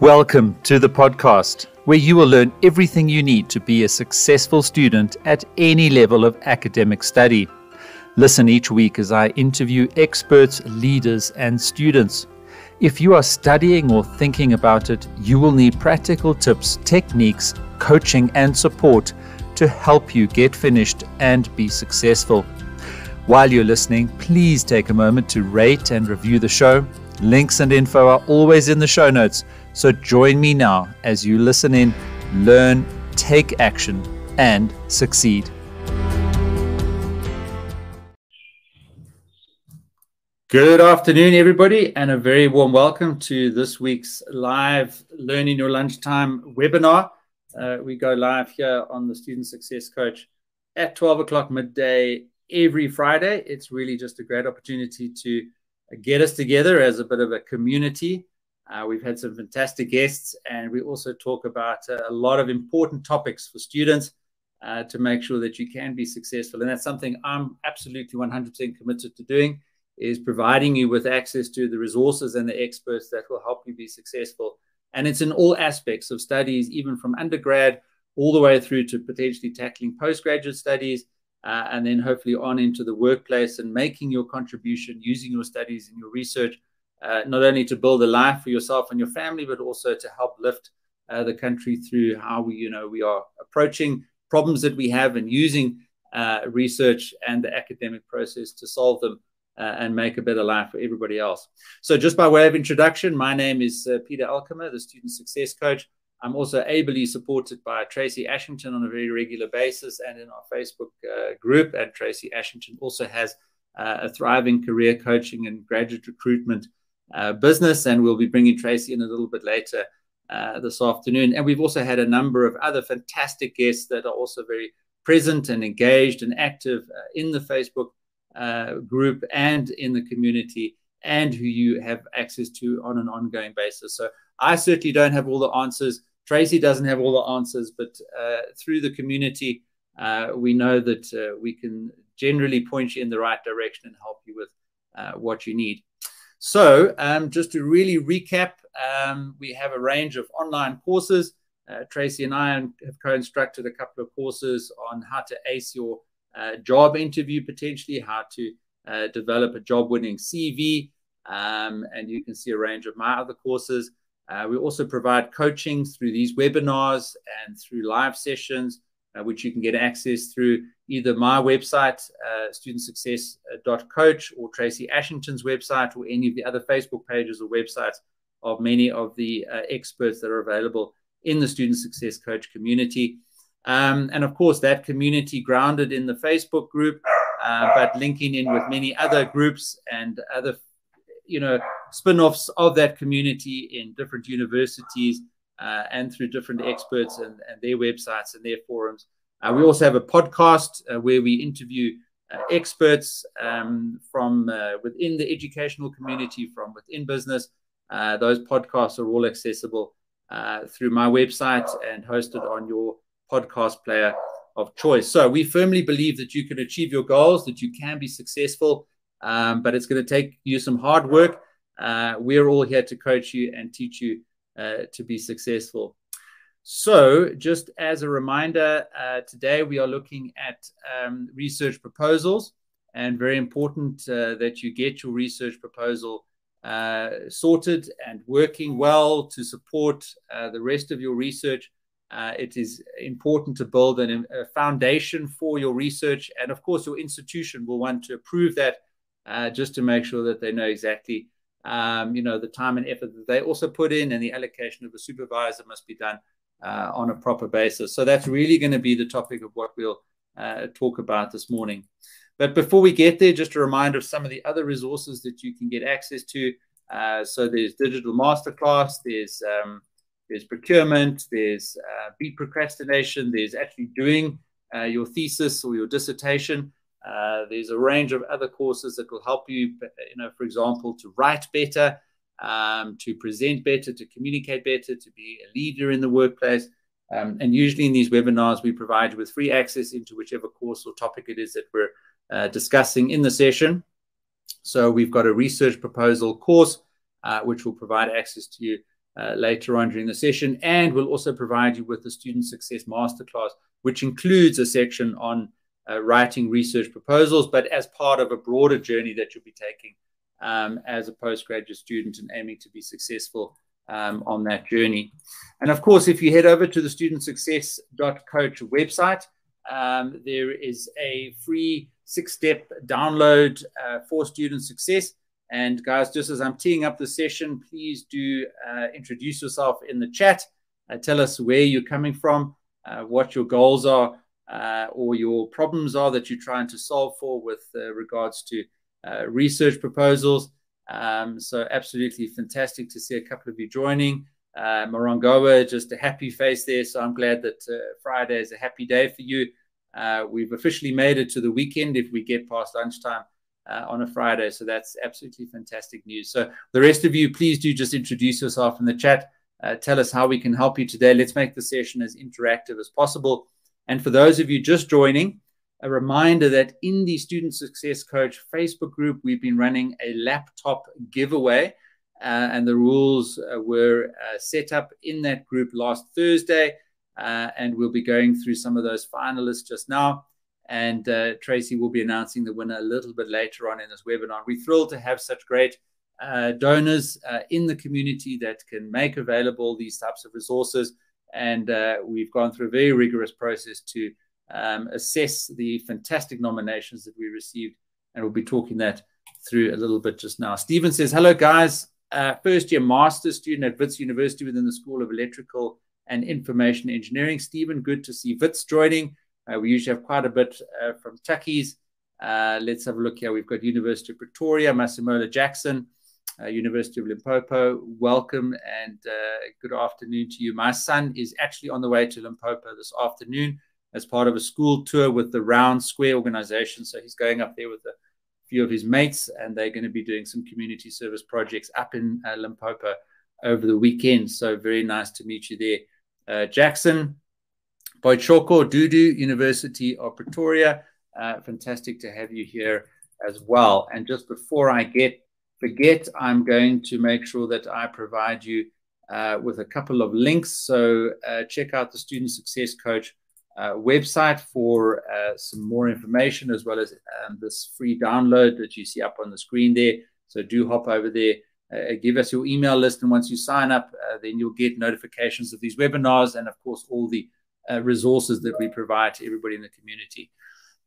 Welcome to the podcast, where you will learn everything you need to be a successful student at any level of academic study. Listen each week as I interview experts, leaders, and students. If you are studying or thinking about it, you will need practical tips, techniques, coaching, and support to help you get finished and be successful. While you're listening, please take a moment to rate and review the show. Links and info are always in the show notes so join me now as you listen in, learn, take action, and succeed. Good afternoon, everybody, and a very warm welcome to this week's live Learning Your Lunchtime webinar. Uh, we go live here on the Student Success Coach at 12 o'clock midday every Friday. It's really just a great opportunity to get us together as a bit of a community uh, we've had some fantastic guests, and we also talk about uh, a lot of important topics for students uh, to make sure that you can be successful. And that's something I'm absolutely 100% committed to doing is providing you with access to the resources and the experts that will help you be successful. And it's in all aspects of studies, even from undergrad all the way through to potentially tackling postgraduate studies, uh, and then hopefully on into the workplace and making your contribution using your studies and your research uh, not only to build a life for yourself and your family, but also to help lift uh, the country through how we, you know, we are approaching problems that we have and using uh, research and the academic process to solve them uh, and make a better life for everybody else. So, just by way of introduction, my name is uh, Peter Alkema, the student success coach. I'm also ably supported by Tracy Ashington on a very regular basis and in our Facebook uh, group. And Tracy Ashington also has a thriving career coaching and graduate recruitment uh, business, and we'll be bringing Tracy in a little bit later uh, this afternoon. And we've also had a number of other fantastic guests that are also very present and engaged and active uh, in the Facebook uh, group and in the community, and who you have access to on an ongoing basis. So I certainly don't have all the answers. Tracy doesn't have all the answers, but uh, through the community, we know that we can generally point you in the right direction and help you with what you need. So, um, just to really recap, um, we have a range of online courses. Uh, Tracy and I have co instructed a couple of courses on how to ace your uh, job interview, potentially, how to uh, develop a job winning CV. Um, and you can see a range of my other courses. Uh, we also provide coaching through these webinars and through live sessions, uh, which you can get access through either my website, uh, studentsuccess.coach, or Tracy Ashington's website, or any of the other Facebook pages or websites of many of the uh, experts that are available in the Student Success Coach community. Um, and of course, that community grounded in the Facebook group, uh, but linking in with many other groups and other, you know, spin-offs of that community in different universities uh, and through different experts and, and their websites and their forums. Uh, we also have a podcast uh, where we interview uh, experts um, from uh, within the educational community, from within business. Uh, those podcasts are all accessible uh, through my website and hosted on your podcast player of choice. So we firmly believe that you can achieve your goals, that you can be successful, um, but it's going to take you some hard work. we're all here to coach you and teach you to be successful. So, just as a reminder, uh, today we are looking at um, research proposals, and very important uh, that you get your research proposal uh, sorted and working well to support uh, the rest of your research. Uh, it is important to build an, a foundation for your research, and of course, your institution will want to approve that uh, just to make sure that they know exactly. Um, you know the time and effort that they also put in, and the allocation of a supervisor must be done uh, on a proper basis. So that's really going to be the topic of what we'll uh, talk about this morning. But before we get there, just a reminder of some of the other resources that you can get access to. Uh, so there's digital masterclass, there's um, there's procurement, there's uh, beat procrastination, there's actually doing uh, your thesis or your dissertation. Uh, there's a range of other courses that will help you, you know, for example, to write better, um, to present better, to communicate better, to be a leader in the workplace. Um, and usually in these webinars, we provide you with free access into whichever course or topic it is that we're uh, discussing in the session. So we've got a research proposal course, uh, which will provide access to you uh, later on during the session. And we'll also provide you with the Student Success Masterclass, which includes a section on uh, writing research proposals, but as part of a broader journey that you'll be taking um, as a postgraduate student and aiming to be successful um, on that journey. And of course, if you head over to the studentsuccess.coach website, um, there is a free six step download uh, for student success. And guys, just as I'm teeing up the session, please do uh, introduce yourself in the chat. Uh, tell us where you're coming from, uh, what your goals are, uh, or your problems are that you're trying to solve for with uh, regards to research proposals. Um, so absolutely fantastic to see a couple of you joining. Uh, Morongoa, just a happy face there. So I'm glad that uh, Friday is a happy day for you. Uh, we've officially made it to the weekend if we get past lunchtime uh, on a Friday. So that's absolutely fantastic news. So the rest of you, please do just introduce yourself in the chat. Uh, tell us how we can help you today. Let's make the session as interactive as possible. And for those of you just joining, a reminder that in the Student Success Coach Facebook group, we've been running a laptop giveaway. Uh, and the rules uh, were uh, set up in that group last Thursday. Uh, and we'll be going through some of those finalists just now. And uh, Tracy will be announcing the winner a little bit later on in this webinar. We're thrilled to have such great uh, donors in the community that can make available these types of resources. And we've gone through a very rigorous process to um, assess the fantastic nominations that we received. And we'll be talking that through a little bit just now. Stephen says, Hello, guys. Uh, first year master's student at Wits University within the School of Electrical and Information Engineering. Stephen, good to see Wits joining. Uh, we usually have quite a bit uh, from Tukkies. Uh, let's have a look here. We've got University of Pretoria, Massimola Jackson, uh, University of Limpopo. Welcome and uh, good afternoon to you. My son is actually on the way to Limpopo this afternoon as part of a school tour with the Round Square organization. So he's going up there with a few of his mates, and they're going to be doing some community service projects up in uh, Limpopo over the weekend. So very nice to meet you there. Uh, Jackson, Boichoko, Dudu, University of Pretoria. Uh, fantastic to have you here as well. And just before I get forget, I'm going to make sure that I provide you uh, with a couple of links. So uh, check out the Student Success Coach website for uh, some more information as well as um, this free download that you see up on the screen there. So do hop over there, uh, give us your email list, and once you sign up, uh, then you'll get notifications of these webinars and, of course, all the uh, resources that we provide to everybody in the community.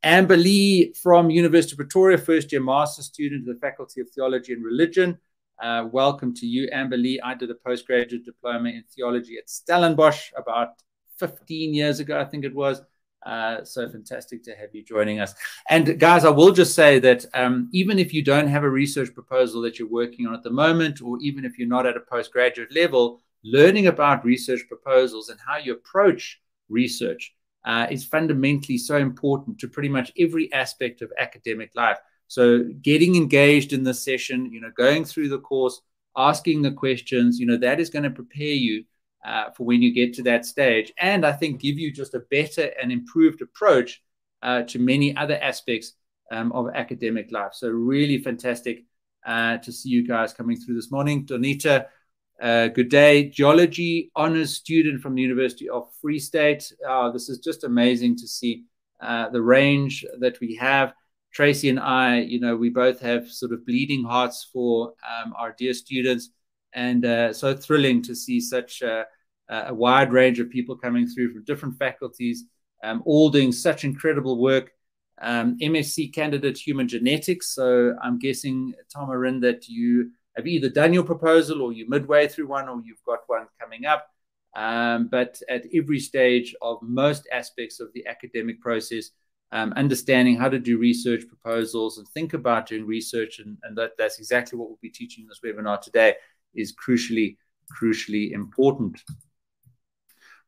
Amber Lee from University of Pretoria, first year master student of the Faculty of Theology and Religion. Uh, welcome to you, Amber Lee. I did a postgraduate diploma in theology at Stellenbosch about 15 years ago, I think it was. Uh, so fantastic to have you joining us. And guys, I will just say that um, even if you don't have a research proposal that you're working on at the moment, or even if you're not at a postgraduate level, learning about research proposals and how you approach research uh, is fundamentally so important to pretty much every aspect of academic life. So getting engaged in this session, you know, going through the course, asking the questions, you know, that is going to prepare you uh, for when you get to that stage. And I think give you just a better and improved approach uh, to many other aspects um, of academic life. So, really fantastic uh, to see you guys coming through this morning. Donita, uh, good day. Geology honors student from the University of Free State. Oh, this is just amazing to see uh, the range that we have. Tracy and I, you know, we both have sort of bleeding hearts for um, our dear students and uh, so thrilling to see such a, a, wide range of people coming through from different faculties, um, all doing such incredible work. Um, MSc candidate human genetics. So I'm guessing, Tomarin, that you have either done your proposal or you're midway through one or you've got one coming up. Um, but at every stage of most aspects of the academic process, um, understanding how to do research proposals and think about doing research. And, and that, that's exactly what we'll be teaching in this webinar today is crucially, crucially important.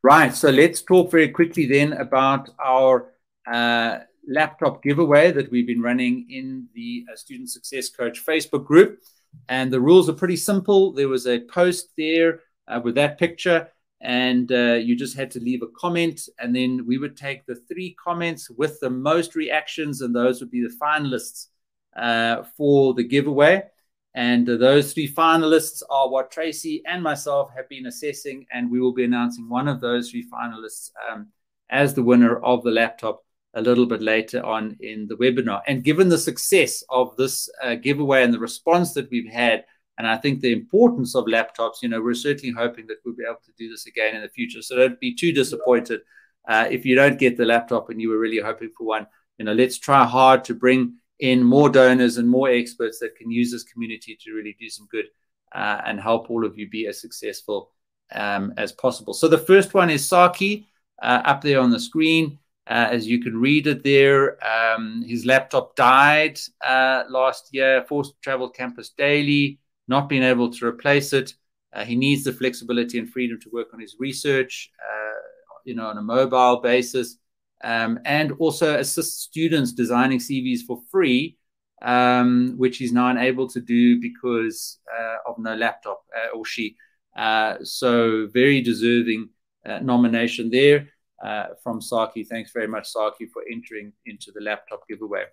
Right, so let's talk very quickly then about our uh, laptop giveaway that we've been running in the uh, Student Success Coach Facebook group. And the rules are pretty simple. There was a post there uh, with that picture, and uh, you just had to leave a comment. And then we would take the three comments with the most reactions, and those would be the finalists uh, for the giveaway. And those three finalists are what Tracy and myself have been assessing, and we will be announcing one of those three finalists um, as the winner of the laptop a little bit later on in the webinar. And given the success of this uh, giveaway and the response that we've had, and I think the importance of laptops, you know, we're certainly hoping that we'll be able to do this again in the future. So don't be too disappointed uh, if you don't get the laptop and you were really hoping for one. You know, let's try hard to bring in more donors and more experts that can use this community to really do some good uh, and help all of you be as successful um, as possible. So the first one is Saki uh, up there on the screen. Uh, as you can read it there, um, his laptop died uh, last year, forced to travel campus daily, not being able to replace it. Uh, he needs the flexibility and freedom to work on his research, uh, you know, on a mobile basis um, and also assist students designing CVs for free, um, which he's now unable to do because uh, of no laptop uh, or she. Uh, so very deserving uh, nomination there uh, from Saki. Thanks very much, Saki, for entering into the laptop giveaway.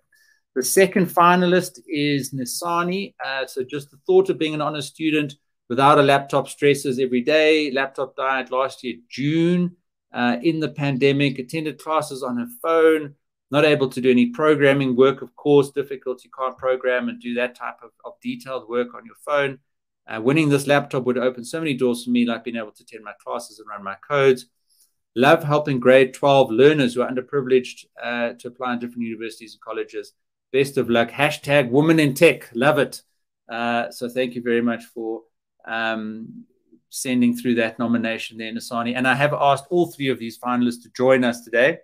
The second finalist is Nisani. Uh, so just the thought of being an honor student without a laptop stresses every day. Laptop died last year, June uh, in the pandemic, attended classes on her phone, not able to do any programming work, of course, difficult. You can't program and do that type of, of detailed work on your phone. Uh, winning this laptop would open so many doors for me, like being able to attend my classes and run my codes. Love helping grade 12 learners who are underprivileged uh, to apply in different universities and colleges. Best of luck. Hashtag woman in tech. Love it. Uh, so thank you very much for um, sending through that nomination there, Nasani. And I have asked all three of these finalists to join us today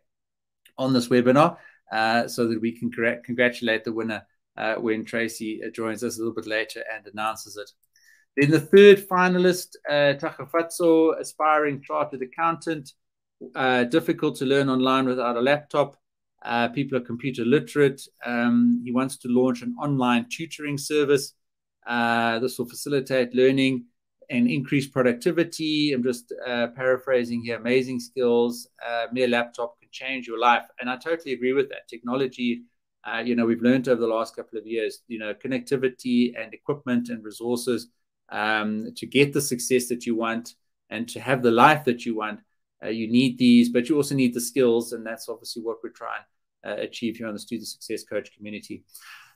on this webinar uh, so that we can congratulate the winner uh, when Tracy uh, joins us a little bit later and announces it. Then the third finalist, uh, aspiring chartered accountant, uh, difficult to learn online without a laptop. Uh, people are computer literate. Um, he wants to launch an online tutoring service. Uh, this will facilitate learning and increase productivity. I'm just uh, paraphrasing here. Amazing skills. Uh, mere laptop can change your life, and I totally agree with that. Technology, uh, you know, we've learned over the last couple of years, you know, connectivity and equipment and resources um, to get the success that you want and to have the life that you want. Uh, you need these, but you also need the skills, and that's obviously what we're trying to uh, achieve here on the Student Success Coach community.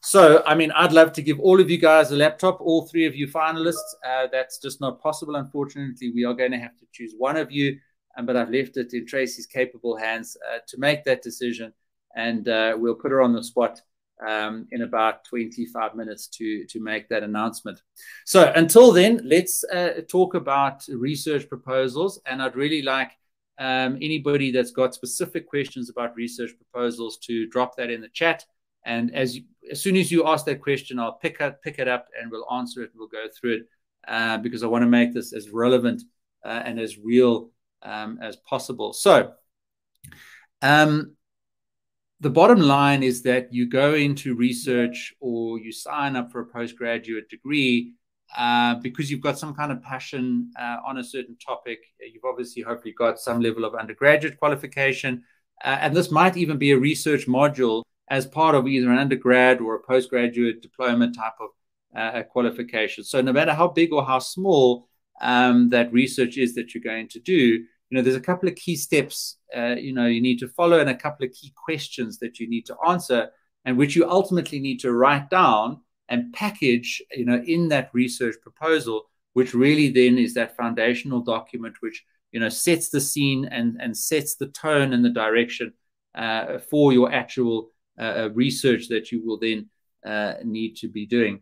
So, I mean, I'd love to give all of you guys a laptop, all three of you finalists. Uh, that's just not possible, unfortunately. We are going to have to choose one of you, um, but I've left it in Tracy's capable hands uh, to make that decision. And uh, we'll put her on the spot um, in about 25 minutes to, to make that announcement. So, until then, let's uh, talk about research proposals. And I'd really like um, anybody that's got specific questions about research proposals to drop that in the chat. And as as soon as you ask that question, I'll pick up pick it up and we'll answer it. We'll go through it uh, because I want to make this as relevant uh, and as real um, as possible. So, um, the bottom line is that you go into research or you sign up for a postgraduate degree uh, because you've got some kind of passion uh, on a certain topic. You've obviously, hopefully, got some level of undergraduate qualification. Uh, and this might even be a research module as part of either an undergrad or a postgraduate diploma type of uh, qualification. So no matter how big or how small um, that research is that you're going to do, you know, there's a couple of key steps, uh, you know, you need to follow and a couple of key questions that you need to answer and which you ultimately need to write down and package, you know, in that research proposal, which really then is that foundational document which, you know, sets the scene and, and sets the tone and the direction uh, for your actual research that you will then uh, need to be doing.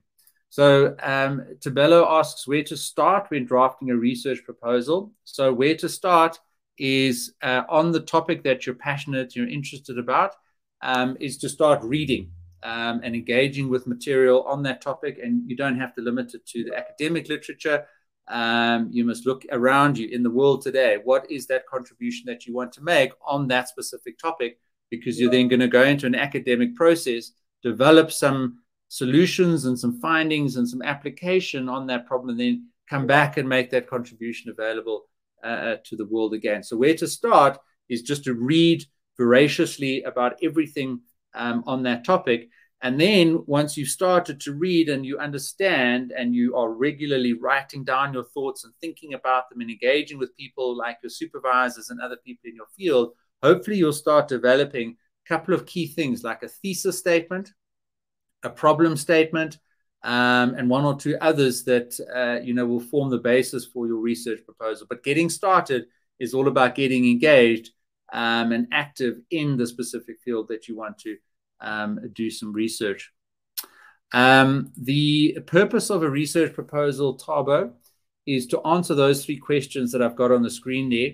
So um, Tabello asks where to start when drafting a research proposal. So where to start is uh, on the topic that you're passionate, you're interested about, um, is to start reading um, and engaging with material on that topic. And you don't have to limit it to the academic literature. Um, you must look around you in the world today. What is that contribution that you want to make on that specific topic? Because you're then going to go into an academic process, develop some solutions and some findings and some application on that problem, and then come back and make that contribution available uh, uh, to the world again. So, where to start is just to read voraciously about everything um, on that topic. And then once you've started to read and you understand and you are regularly writing down your thoughts and thinking about them and engaging with people like your supervisors and other people in your field, hopefully you'll start developing a couple of key things like a thesis statement, a problem statement, um, and one or two others that uh, you know will form the basis for your research proposal. But getting started is all about getting engaged um, and active in the specific field that you want to um, do some research. Um, the purpose of a research proposal, Tabo, is to answer those three questions that I've got on the screen there.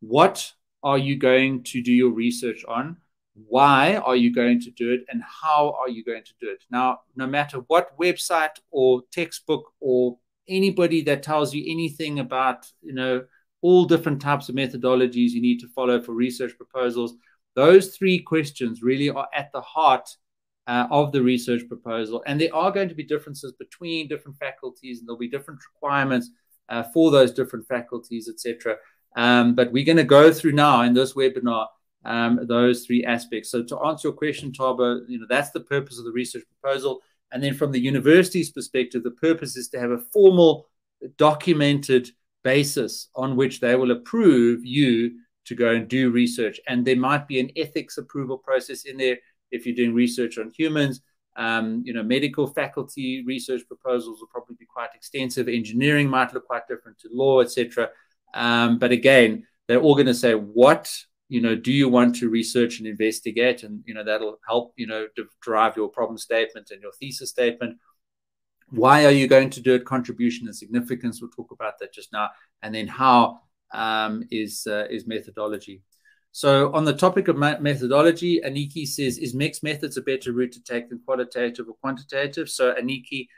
What are you going to do your research on? Why are you going to do it? And how are you going to do it? Now, no matter what website or textbook or anybody that tells you anything about, you know, all different types of methodologies you need to follow for research proposals, those three questions really are at the heart uh, of the research proposal. And there are going to be differences between different faculties, and there'll be different requirements uh, for those different faculties, etc. Um, but we're going to go through now in this webinar um, those three aspects. So to answer your question, Tabo, you know that's the purpose of the research proposal. And then from the university's perspective, the purpose is to have a formal, documented basis on which they will approve you to go and do research. And there might be an ethics approval process in there if you're doing research on humans. Um, you know, medical faculty research proposals will probably be quite extensive. Engineering might look quite different to law, etc. Um, but again, they're all going to say, what you know, do you want to research and investigate? And you know, that'll help you know drive your problem statement and your thesis statement. Why are you going to do it? Contribution and significance. We'll talk about that just now, and then how um, is uh, is methodology. So on the topic of methodology, Aniki says, is mixed methods a better route to take than qualitative or quantitative? So Aniki,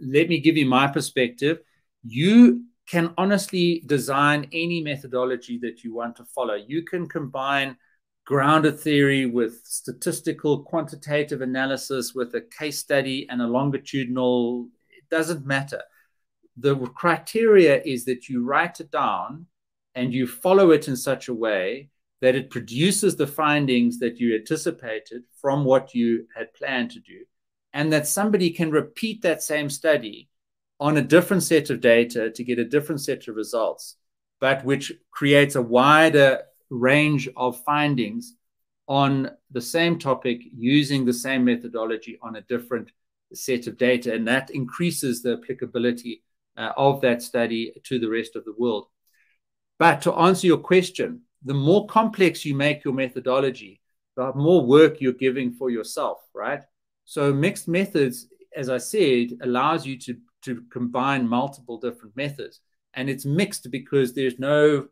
let me give you my perspective. You can honestly design any methodology that you want to follow. You can combine grounded theory with statistical quantitative analysis with a case study and a longitudinal, it doesn't matter the criteria is that you write it down and you follow it in such a way that it produces the findings that you anticipated from what you had planned to do, and that somebody can repeat that same study on a different set of data to get a different set of results, but which creates a wider range of findings on the same topic using the same methodology on a different set of data. And that increases the applicability uh, of that study to the rest of the world. But to answer your question, the more complex you make your methodology, the more work you're giving for yourself, right? So mixed methods, as I said, allows you to, to combine multiple different methods. And it's mixed because there's no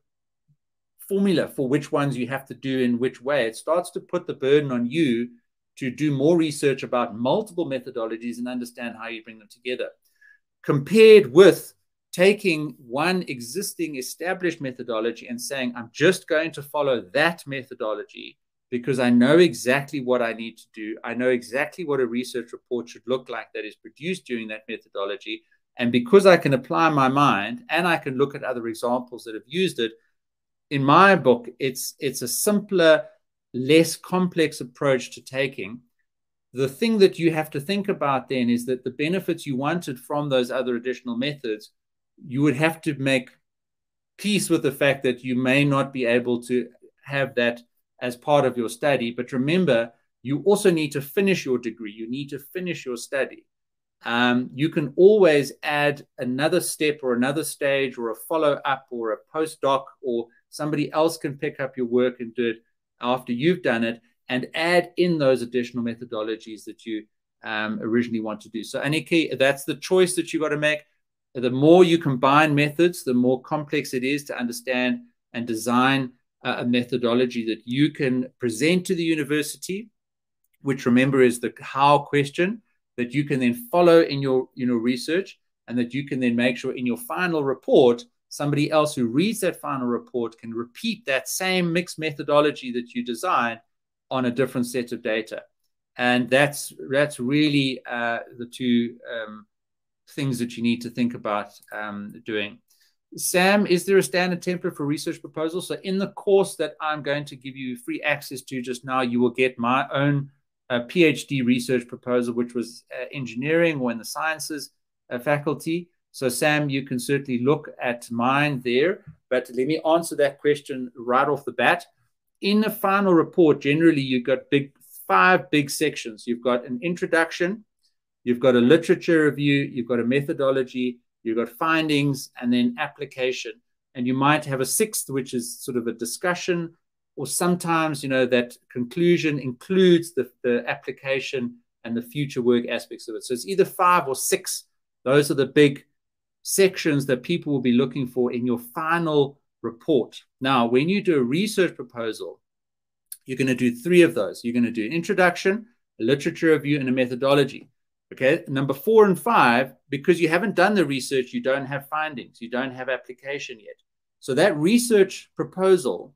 formula for which ones you have to do in which way. It starts to put the burden on you to do more research about multiple methodologies and understand how you bring them together compared with taking one existing established methodology and saying, I'm just going to follow that methodology because I know exactly what I need to do. I know exactly what a research report should look like that is produced during that methodology. And because I can apply my mind and I can look at other examples that have used it, in my book, it's it's a simpler, less complex approach to taking the thing that you have to think about then is that the benefits you wanted from those other additional methods, you would have to make peace with the fact that you may not be able to have that as part of your study. But remember, you also need to finish your degree, you need to finish your study. Um, you can always add another step or another stage or a follow up or a postdoc, or somebody else can pick up your work and do it after you've done it and add in those additional methodologies that you um, originally want to do. So, Aniki, that's the choice that you've got to make. The more you combine methods, the more complex it is to understand and design uh, a methodology that you can present to the university, which remember is the how question that you can then follow in your you know research and that you can then make sure in your final report somebody else who reads that final report can repeat that same mixed methodology that you designed on a different set of data. And that's that's really uh, the two um, things that you need to think about um, doing. Sam, is there a standard template for research proposals? So in the course that I'm going to give you free access to just now, you will get my own a PhD research proposal, which was uh, engineering or in the sciences uh, faculty. So, Sam, you can certainly look at mine there. But let me answer that question right off the bat. In the final report, generally, you've got big five big sections. You've got an introduction, you've got a literature review, you've got a methodology, you've got findings, and then application. And you might have a sixth, which is sort of a discussion or sometimes you know that conclusion includes the, the application and the future work aspects of it. So it's either five or six. Those are the big sections that people will be looking for in your final report. Now when you do a research proposal you're going to do three of those. You're going to do an introduction a literature review and a methodology okay number four and five because you haven't done the research you don't have findings you don't have application yet so that research proposal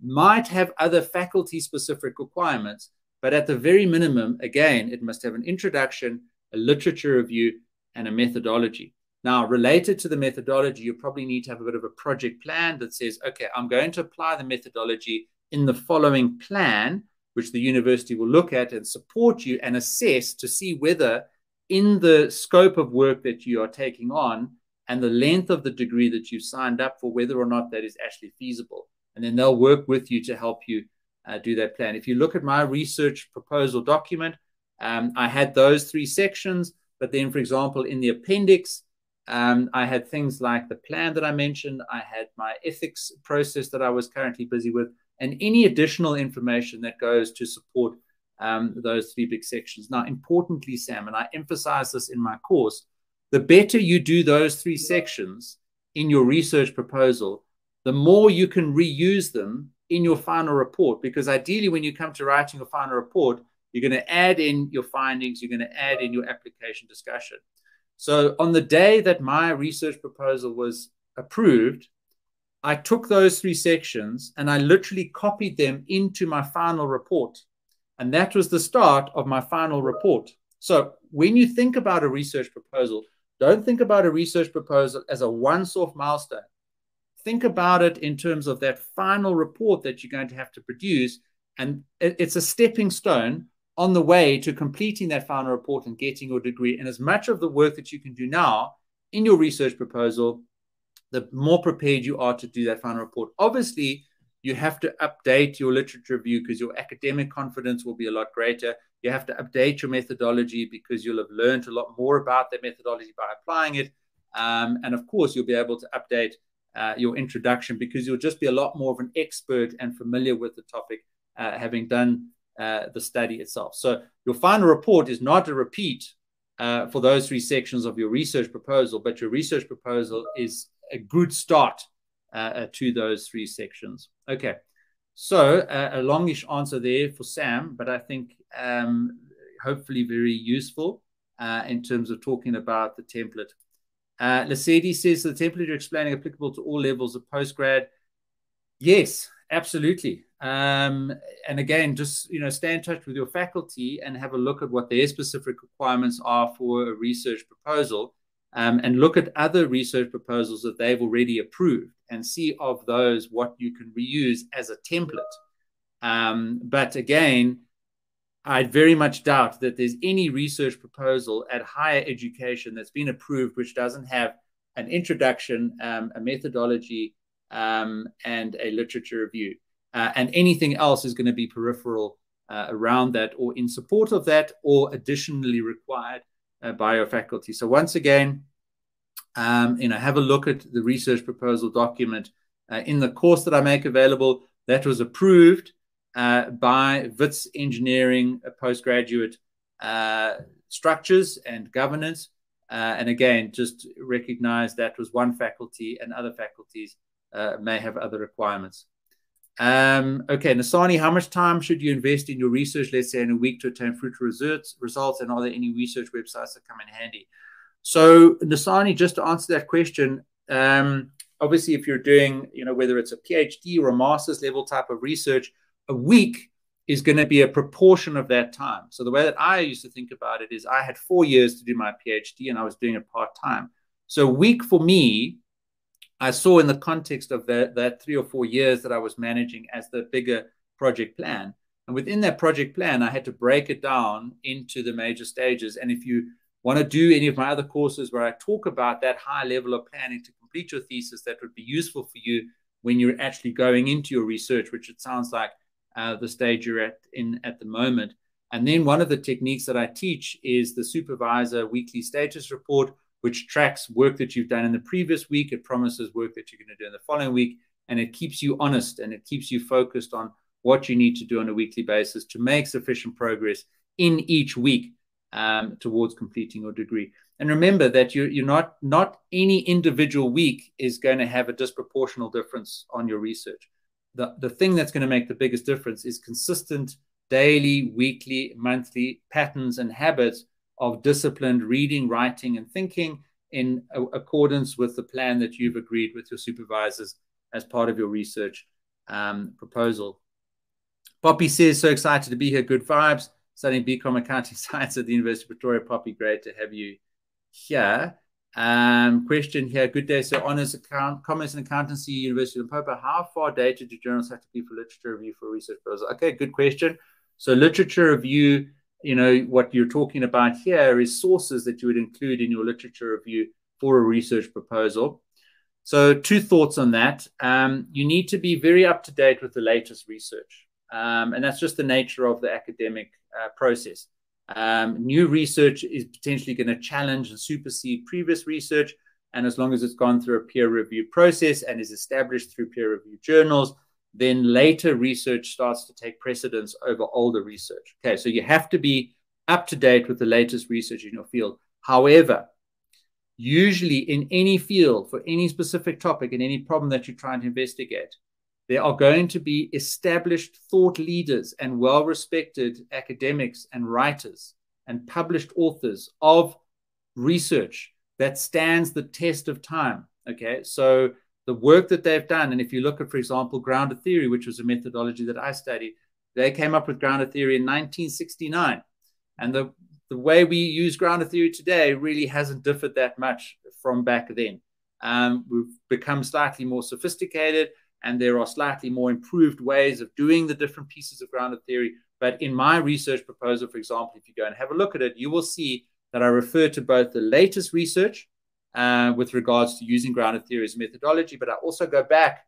might have other faculty specific requirements, but at the very minimum, again, it must have an introduction, a literature review, and a methodology. Now, related to the methodology, you probably need to have a bit of a project plan that says, okay, I'm going to apply the methodology in the following plan, which the university will look at and support you and assess to see whether, in the scope of work that you are taking on and the length of the degree that you've signed up for, whether or not that is actually feasible. And then they'll work with you to help you uh, do that plan. If you look at my research proposal document, um, I had those three sections, but then, for example, in the appendix, um, I had things like the plan that I mentioned, I had my ethics process that I was currently busy with, and any additional information that goes to support um, those three big sections. Now, importantly, Sam, and I emphasize this in my course, the better you do those three sections in your research proposal, the more you can reuse them in your final report. Because ideally, when you come to writing your final report, you're going to add in your findings, you're going to add in your application discussion. So, on the day that my research proposal was approved, I took those three sections and I literally copied them into my final report. And that was the start of my final report. So, when you think about a research proposal, don't think about a research proposal as a once off milestone think about it in terms of that final report that you're going to have to produce. And it's a stepping stone on the way to completing that final report and getting your degree. And as much of the work that you can do now in your research proposal, the more prepared you are to do that final report. Obviously, you have to update your literature review because your academic confidence will be a lot greater. You have to update your methodology because you'll have learned a lot more about that methodology by applying it. Um, and of course, you'll be able to update uh, your introduction because you'll just be a lot more of an expert and familiar with the topic, uh, having done uh, the study itself. So your final report is not a repeat uh, for those three sections of your research proposal, but your research proposal is a good start uh, uh, to those three sections. Okay, so a longish answer there for Sam, but I think um, hopefully very useful in terms of talking about the template uh, Lasedi says the template you're explaining applicable to all levels of postgrad. Yes, absolutely. Um, and again, just you know, stay in touch with your faculty and have a look at what their specific requirements are for a research proposal, um, and look at other research proposals that they've already approved, and see of those what you can reuse as a template. Um, but again, I very much doubt that there's any research proposal at higher education that's been approved which doesn't have an introduction, um, a methodology, um, and a literature review. Uh, and anything else is going to be peripheral uh, around that or in support of that or additionally required uh, by your faculty. So once again, um, you know, have a look at the research proposal document uh, in the course that I make available. That was approved uh, by WITS Engineering postgraduate uh, structures and governance. Uh, and again, just recognize that was one faculty and other faculties uh, may have other requirements. Um, okay, Nasani, how much time should you invest in your research, let's say in a week to obtain fruitful results, results and are there any research websites that come in handy? So Nasani, just to answer that question, um, obviously if you're doing, you know, whether it's a PhD or a master's level type of research, a week is going to be a proportion of that time. So the way that I used to think about it is I had four years to do my PhD and I was doing it part time. So a week for me, I saw in the context of that, that three or four years that I was managing as the bigger project plan. And within that project plan, I had to break it down into the major stages. And if you want to do any of my other courses where I talk about that high level of planning to complete your thesis, that would be useful for you when you're actually going into your research, which it sounds like uh, the stage you're at in at the moment. And then one of the techniques that I teach is the supervisor weekly status report, which tracks work that you've done in the previous week. It promises work that you're going to do in the following week, and it keeps you honest and it keeps you focused on what you need to do on a weekly basis to make sufficient progress in each week um, towards completing your degree. And remember that you're, you're not not any individual week is going to have a disproportional difference on your research. The, the thing that's going to make the biggest difference is consistent daily, weekly, monthly patterns and habits of disciplined reading, writing, and thinking in accordance with the plan that you've agreed with your supervisors as part of your research um, proposal. Poppy says, so excited to be here. Good vibes. Studying BCom Accounting Science at the University of Pretoria. Poppy, great to have you here. Um, question here. Good day, So Honors account, Commerce and Accountancy, University of Limpopo. How far dated do journals have to be for literature review for research proposal? Okay, good question. So literature review, you know, what you're talking about here is sources that you would include in your literature review for a research proposal. So two thoughts on that. Um, you need to be very up to date with the latest research. Um, and that's just the nature of the academic uh, process. Um, new research is potentially going to challenge and supersede previous research. And as long as it's gone through a peer review process and is established through peer review journals, then later research starts to take precedence over older research. Okay, so you have to be up to date with the latest research in your field. However, usually in any field for any specific topic and any problem that you're trying to investigate, there are going to be established thought leaders and well respected academics and writers and published authors of research that stands the test of time. Okay, so the work that they've done, and if you look at, for example, grounded theory, which was a methodology that I studied, they came up with grounded theory in 1969. And the, the way we use grounded theory today really hasn't differed that much from back then. Um, we've become slightly more sophisticated and there are slightly more improved ways of doing the different pieces of grounded theory. But in my research proposal, for example, if you go and have a look at it, you will see that I refer to both the latest research uh, with regards to using grounded theory as methodology, but I also go back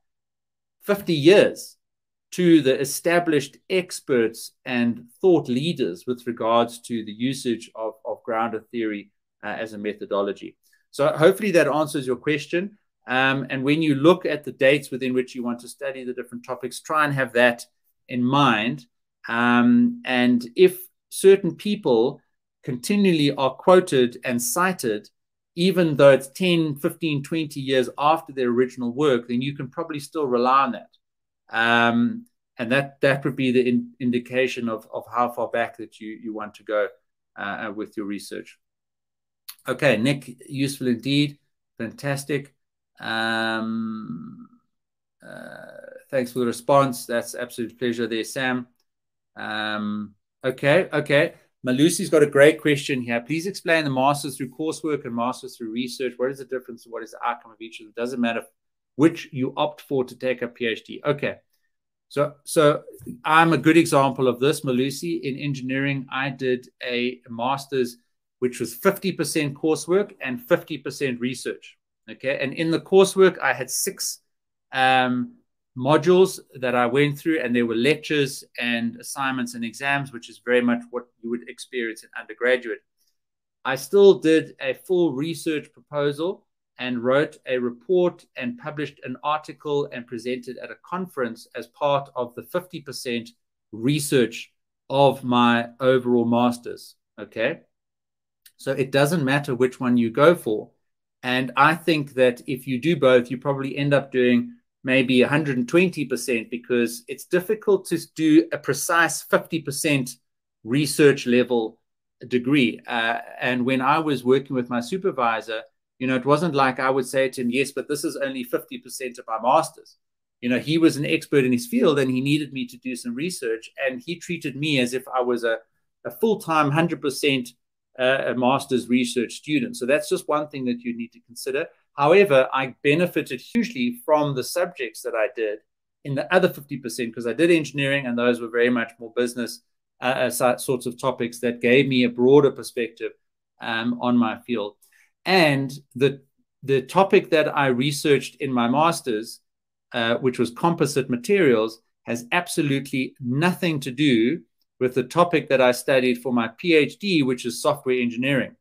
50 years to the established experts and thought leaders with regards to the usage of, of grounded theory uh, as a methodology. So hopefully that answers your question. Um, and when you look at the dates within which you want to study the different topics, try and have that in mind. Um, and if certain people continually are quoted and cited, even though it's 10, 15, 20 years after their original work, then you can probably still rely on that. Um, and that, that would be the in, indication of, of how far back that you, you want to go uh, with your research. Okay, Nick, useful indeed. Fantastic. Um, uh, thanks for the response. That's absolute pleasure there, Sam. Um, okay, okay. Malusi's got a great question here. Please explain the master's through coursework and master's through research. What is the difference? What is the outcome of each of them? Doesn't matter which you opt for to take a PhD. Okay. So, so I'm a good example of this, Malusi. In engineering, I did a master's which was 50% coursework and 50% research. Okay. And in the coursework, I had six um, modules that I went through, and there were lectures and assignments and exams, which is very much what you would experience in undergraduate. I still did a full research proposal and wrote a report and published an article and presented at a conference as part of the 50% research of my overall master's. Okay. So it doesn't matter which one you go for. And I think that if you do both, you probably end up doing maybe 120% because it's difficult to do a precise 50% research level degree. Uh, and when I was working with my supervisor, you know, it wasn't like I would say to him, yes, but this is only 50% of my master's. You know, he was an expert in his field and he needed me to do some research. And he treated me as if I was a, a full time, 100% uh, a master's research student. So that's just one thing that you need to consider. However, I benefited hugely from the subjects that I did in the other 50% because I did engineering and those were very much more business uh, uh sorts of topics that gave me a broader perspective um, on my field. And the, the topic that I researched in my master's, uh, which was composite materials, has absolutely nothing to do with the topic that I studied for my PhD, which is software engineering.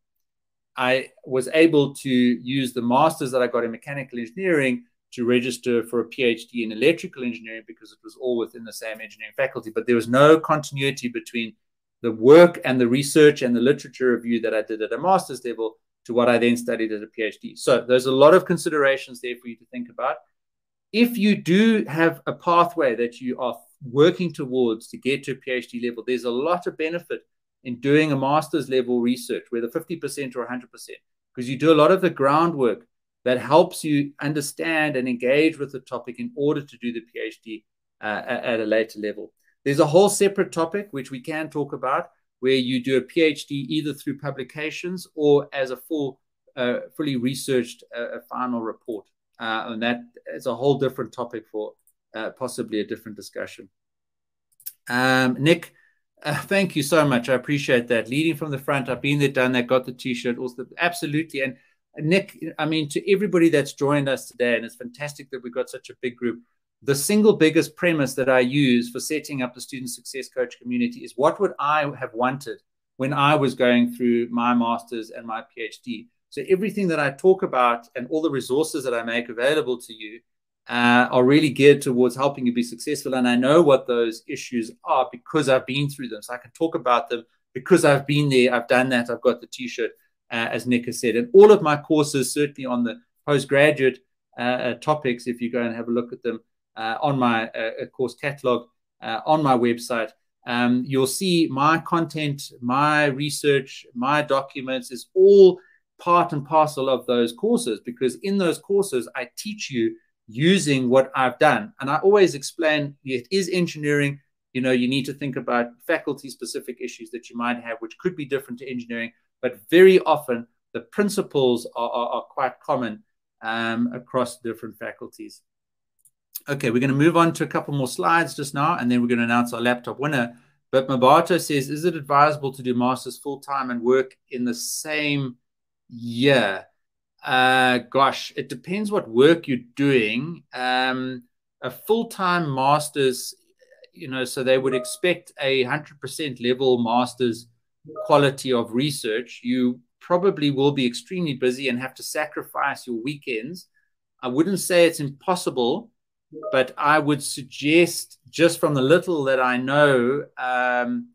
I was able to use the master's that I got in mechanical engineering to register for a PhD in electrical engineering because it was all within the same engineering faculty. But there was no continuity between the work and the research and the literature review that I did at a master's level to what I then studied at a PhD. So there's a lot of considerations there for you to think about. If you do have a pathway that you are working towards to get to a PhD level, there's a lot of benefit in doing a master's level research, whether 50% or 100%, because you do a lot of the groundwork that helps you understand and engage with the topic in order to do the PhD uh, at a later level. There's a whole separate topic which we can talk about where you do a PhD either through publications or as a full, uh, fully researched uh, final report. Uh, and that is a whole different topic for uh, possibly a different discussion. Um, Nick, uh, thank you so much. I appreciate that. Leading from the front, I've been there, done that, got the T-shirt. Also, absolutely. And Nick, I mean, to everybody that's joined us today, and it's fantastic that we've got such a big group. The single biggest premise that I use for setting up the student success coach community is what would I have wanted when I was going through my master's and my PhD. So everything that I talk about and all the resources that I make available to you uh, are really geared towards helping you be successful. And I know what those issues are because I've been through them. So I can talk about them because I've been there, I've done that, I've got the t shirt, uh, as Nick has said. And all of my courses, certainly on the postgraduate uh, uh topics, if you go and have a look at them uh, on my uh, course catalog on my website. Um, you'll see my content, my research, my documents is all part and parcel of those courses because in those courses, I teach you using what I've done. And I always explain it is engineering. You know, you need to think about faculty specific issues that you might have, which could be different to engineering, but very often the principles are, are, are quite common um, across different faculties. Okay, we're going to move on to a couple more slides just now, and then we're going to announce our laptop winner. But Mabato says, is it advisable to do masters full time and work in the same year? Uh, gosh, it depends what work you're doing. Um, a full time master's, you know, so they would expect a 100% level master's quality of research. You probably will be extremely busy and have to sacrifice your weekends. I wouldn't say it's impossible, but I would suggest, just from the little that I know, um,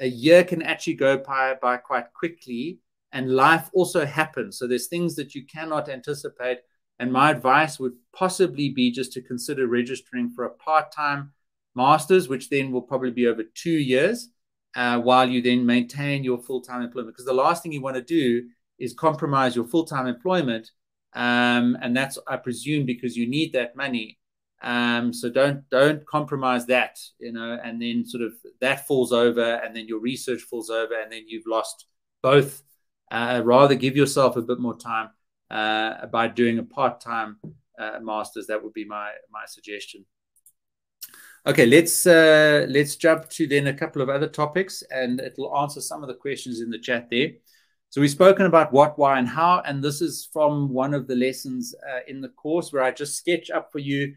a year can actually go by, by quite quickly and life also happens. So there's things that you cannot anticipate. And my advice would possibly be just to consider registering for a part time master's, which then will probably be over two years, uh, while you then maintain your full time employment. Because the last thing you want to do is compromise your full time employment. Um, and that's, I presume, because you need that money. Um, so don't don't compromise that, you know, and then sort of that falls over, and then your research falls over, and then you've lost both uh, rather give yourself a bit more time uh, by doing a part-time uh, masters. That would be my my suggestion. Okay, let's uh, let's jump to then a couple of other topics, and it'll answer some of the questions in the chat there. So we've spoken about what, why, and how, and this is from one of the lessons uh, in the course where I just sketch up for you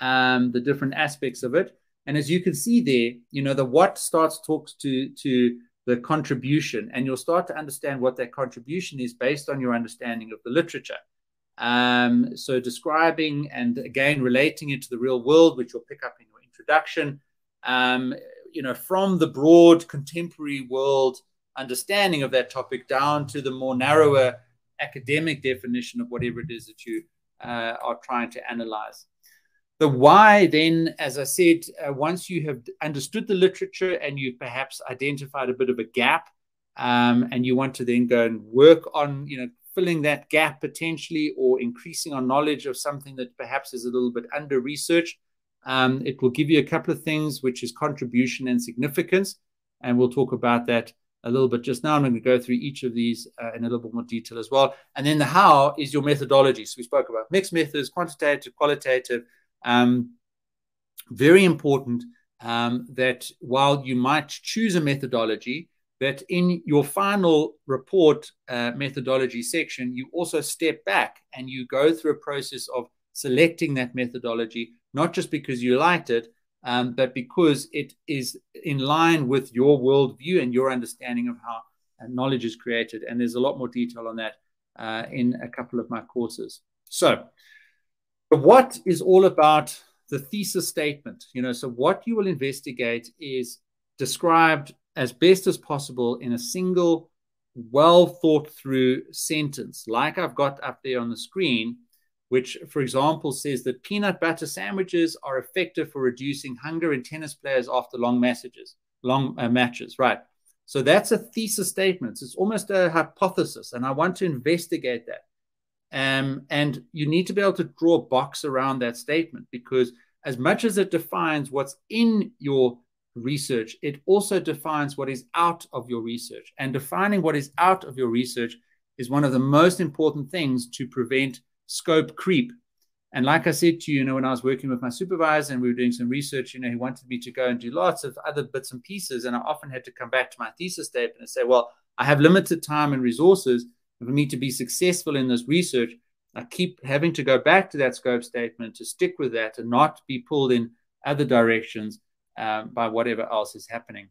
um, the different aspects of it. And as you can see there, you know, the what starts talks to to the contribution, and you'll start to understand what that contribution is based on your understanding of the literature. Um, so, describing and again relating it to the real world, which you'll pick up in your introduction, um, you know, from the broad contemporary world understanding of that topic down to the more narrower academic definition of whatever it is that you uh, are trying to analyze. The why, then, as I said, uh, once you have understood the literature and you've perhaps identified a bit of a gap, um, and you want to then go and work on, you know, filling that gap potentially or increasing our knowledge of something that perhaps is a little bit under researched, um, it will give you a couple of things, which is contribution and significance. And we'll talk about that a little bit just now. I'm going to go through each of these uh, in a little bit more detail as well. And then the how is your methodology. So we spoke about mixed methods, quantitative, qualitative, um, very important um, that while you might choose a methodology, that in your final report uh, methodology section, you also step back and you go through a process of selecting that methodology, not just because you liked it, um, but because it is in line with your worldview and your understanding of how uh, knowledge is created. And there's a lot more detail on that uh, in a couple of my courses. So, what is all about the thesis statement? You know, so what you will investigate is described as best as possible in a single, well thought through sentence, like I've got up there on the screen, which, for example, says that peanut butter sandwiches are effective for reducing hunger in tennis players after long messages, long uh, matches, right? So that's a thesis statement. It's almost a hypothesis, and I want to investigate that. Um, and you need to be able to draw a box around that statement because, as much as it defines what's in your research, it also defines what is out of your research. And defining what is out of your research is one of the most important things to prevent scope creep. And like I said to you, you know, when I was working with my supervisor and we were doing some research, you know, he wanted me to go and do lots of other bits and pieces. And I often had to come back to my thesis statement and say, well, I have limited time and resources. For me to be successful in this research, I keep having to go back to that scope statement to stick with that and not be pulled in other directions um, by whatever else is happening.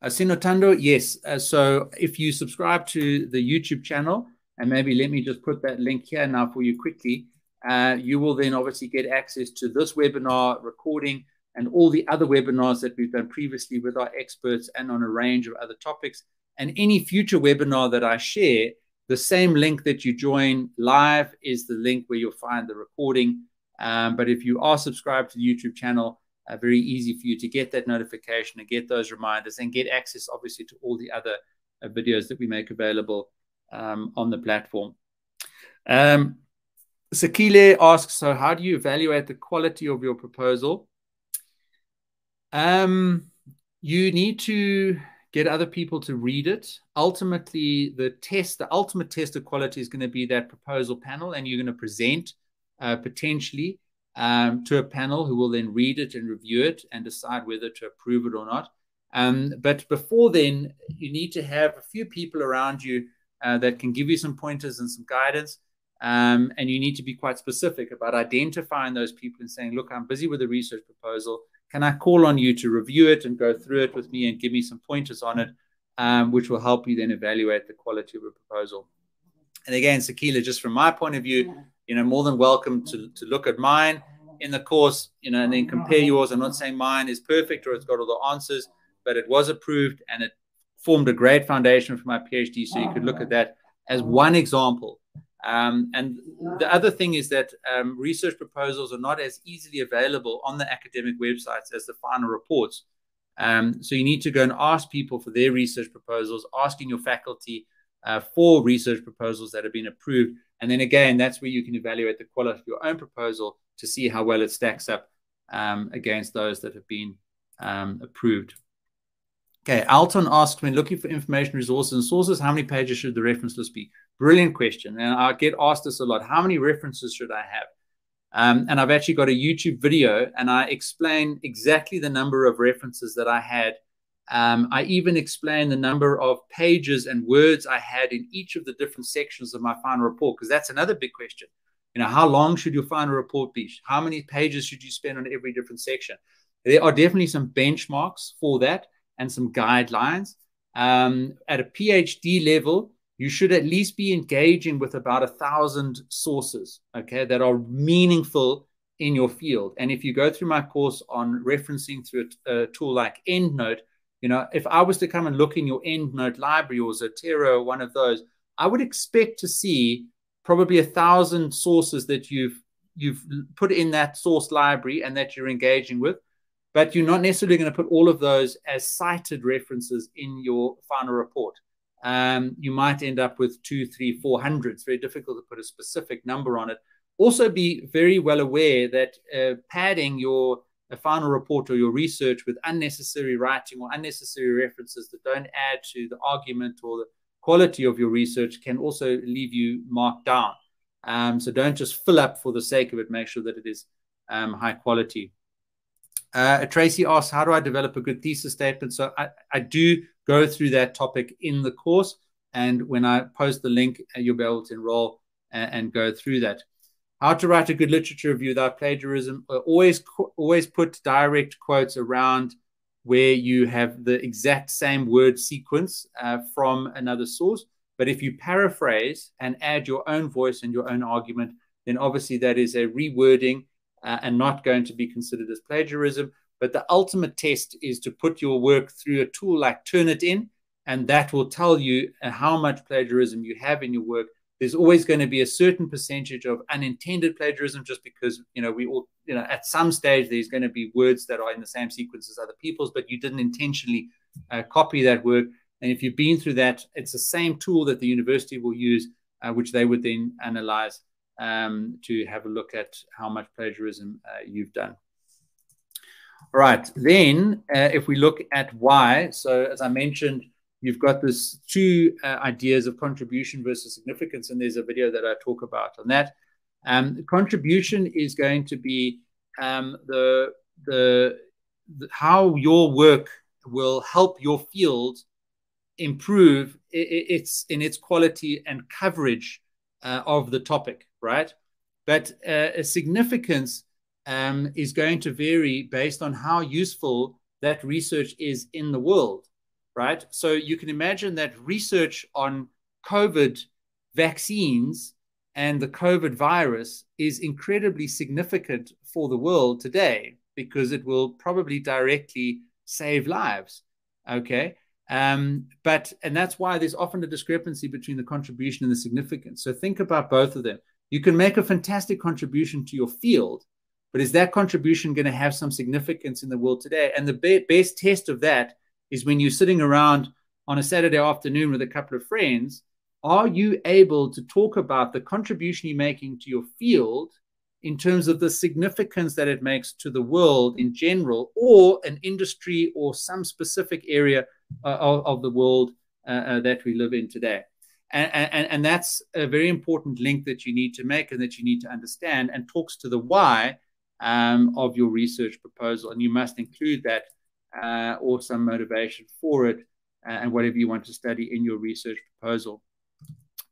Uh, Sinotando, yes. Uh, so if you subscribe to the YouTube channel, and maybe let me just put that link here now for you quickly, uh, you will then obviously get access to this webinar recording and all the other webinars that we've done previously with our experts and on a range of other topics. And any future webinar that I share, the same link that you join live is the link where you'll find the recording. Um, but if you are subscribed to the YouTube channel, uh, very easy for you to get that notification and get those reminders and get access, obviously, to all the other uh, videos that we make available um, on the platform. Um, Sakile asks, so how do you evaluate the quality of your proposal? Um, you need to get other people to read it. Ultimately, the test, the ultimate test of quality is going to be that proposal panel, and you're going to present uh, potentially um, to a panel who will then read it and review it and decide whether to approve it or not. Um, but before then, you need to have a few people around you uh, that can give you some pointers and some guidance. Um, and you need to be quite specific about identifying those people and saying, look, I'm busy with a research proposal. Can I call on you to review it and go through it with me and give me some pointers on it, um, which will help you then evaluate the quality of a proposal? And again, Sakila, just from my point of view, you know, more than welcome to, to look at mine in the course, you know, and then compare yours. I'm not saying mine is perfect or it's got all the answers, but it was approved and it formed a great foundation for my PhD. So you could look at that as one example. Um, and the other thing is that um, research proposals are not as easily available on the academic websites as the final reports. Um, so you need to go and ask people for their research proposals, asking your faculty uh, for research proposals that have been approved. And then again, that's where you can evaluate the quality of your own proposal to see how well it stacks up um, against those that have been um, approved. Okay, Alton asked, when looking for information resources and sources, how many pages should the reference list be? Brilliant question. And I get asked this a lot. How many references should I have? Um, and I've actually got a YouTube video and I explain exactly the number of references that I had um, I even explain the number of pages and words I had in each of the different sections of my final report, because that's another big question. You know, how long should your final report be? How many pages should you spend on every different section? There are definitely some benchmarks for that and some guidelines. Um, at a PhD level, you should at least be engaging with about a thousand sources, okay, that are meaningful in your field. And if you go through my course on referencing through a, tool like EndNote, you know, if I was to come and look in your EndNote library or Zotero one of those, I would expect to see probably a thousand sources that you've you've put in that source library and that you're engaging with, but you're not necessarily going to put all of those as cited references in your final report. Um, you might end up with two, three, four hundred. It's very difficult to put a specific number on it. Also, be very well aware that uh, padding your a final report or your research with unnecessary writing or unnecessary references that don't add to the argument or the quality of your research can also leave you marked down. Um, so don't just fill up for the sake of it. Make sure that it is um, high quality. Uh, Tracy asks, how do I develop a good thesis statement? So I, I do go through that topic in the course. And when I post the link, uh, you'll be able to enroll and, and go through that. How to write a good literature review without plagiarism. Uh, always, always put direct quotes around where you have the exact same word sequence uh, from another source. But if you paraphrase and add your own voice and your own argument, then obviously that is a rewording uh, and not going to be considered as plagiarism. But the ultimate test is to put your work through a tool like Turnitin, and that will tell you uh, how much plagiarism you have in your work. There's always going to be a certain percentage of unintended plagiarism, just because you know we all, you know, at some stage there's going to be words that are in the same sequence as other people's, but you didn't intentionally uh, copy that work. And if you've been through that, it's the same tool that the university will use, uh, which they would then analyze um, to have a look at how much plagiarism uh, you've done. All right, then uh, if we look at why, so as I mentioned, you've got this two uh, ideas of contribution versus significance, and there's a video that I talk about on that. Um, contribution is going to be um, the, the, the how your work will help your field improve its in its quality and coverage uh, of the topic right? But uh, significance um, is going to vary based on how useful that research is in the world, right? So you can imagine that research on COVID vaccines and the COVID virus is incredibly significant for the world today because it will probably directly save lives. Okay. Um, but, and that's why there's often a discrepancy between the contribution and the significance. So think about both of them. You can make a fantastic contribution to your field, but is that contribution going to have some significance in the world today? And the be best test of that is when you're sitting around on a Saturday afternoon with a couple of friends. Are you able to talk about the contribution you're making to your field in terms of the significance that it makes to the world in general, or an industry or some specific area uh, of, of, the world uh, uh, that we live in today? And, and, and that's a very important link that you need to make and that you need to understand and talks to the why um, of your research proposal. And you must include that uh, or some motivation for it uh, and whatever you want to study in your research proposal.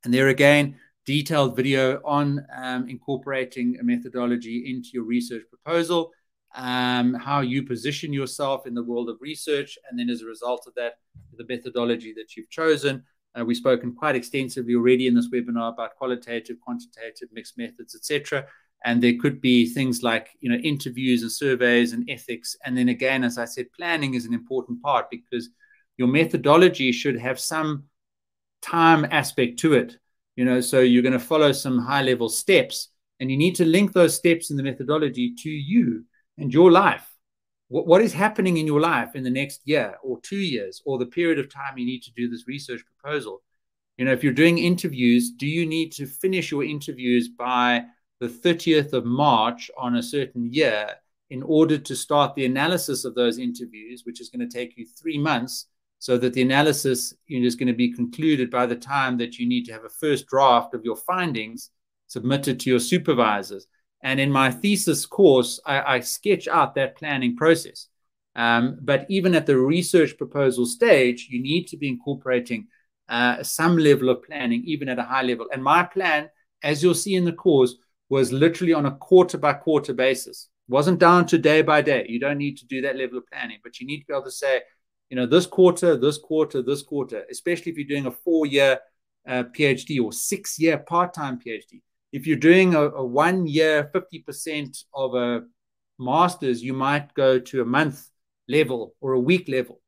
And there again, detailed video on um, incorporating a methodology into your research proposal, um, how you position yourself in the world of research, and then as a result of that, the methodology that you've chosen, uh, we've spoken quite extensively already in this webinar about qualitative, quantitative, mixed methods, etc. And there could be things like you know interviews and surveys and ethics. And then again, as I said, planning is an important part because your methodology should have some time aspect to it. You know, so you're going to follow some high level steps, and you need to link those steps in the methodology to you and your life. What, what is happening in your life in the next year or two years or the period of time you need to do this research proposal? You know if you're doing interviews do you need to finish your interviews by the 30th of march on a certain year in order to start the analysis of those interviews which is going to take you three months so that the analysis is going to be concluded by the time that you need to have a first draft of your findings submitted to your supervisors and in my thesis course, I, I sketch out that planning process. Um, but even at the research proposal stage, you need to be incorporating uh, some level of planning, even at a high level. And my plan, as you'll see in the course, was literally on a quarter by quarter basis. It wasn't down to day by day. You don't need to do that level of planning, but you need to be able to say, you know, this quarter, this quarter, this quarter, especially if you're doing a four year uh, PhD or six year part time PhD if you're doing a, a one year 50% of a master's, you might go to a month level or a week level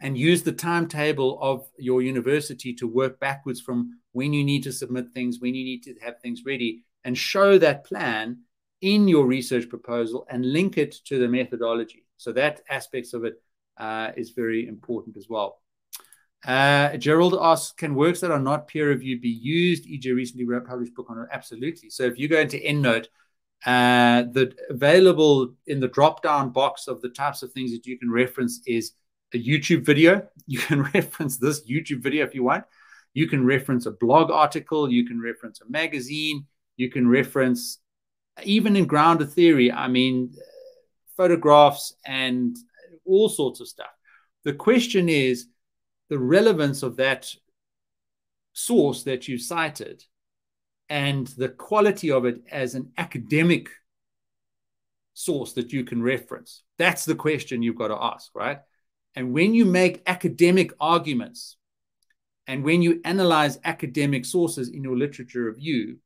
and use the timetable of your university to work backwards from when you need to submit things, when you need to have things ready, and show that plan in your research proposal and link it to the methodology. So that aspects of it uh, is very important as well. Uh, Gerald asks, can works that are not peer reviewed be used? EJ recently published book on it. Absolutely. So if you go into EndNote, uh, the available in the drop down box of the types of things that you can reference is a YouTube video. You can reference this YouTube video if you want. You can reference a blog article. You can reference a magazine. You can reference even in grounded theory. I mean, photographs and all sorts of stuff. The question is the relevance of that source that you cited and the quality of it as an academic source that you can reference. That's the question you've got to ask, right? And when you make academic arguments and when you analyze academic sources in your literature review,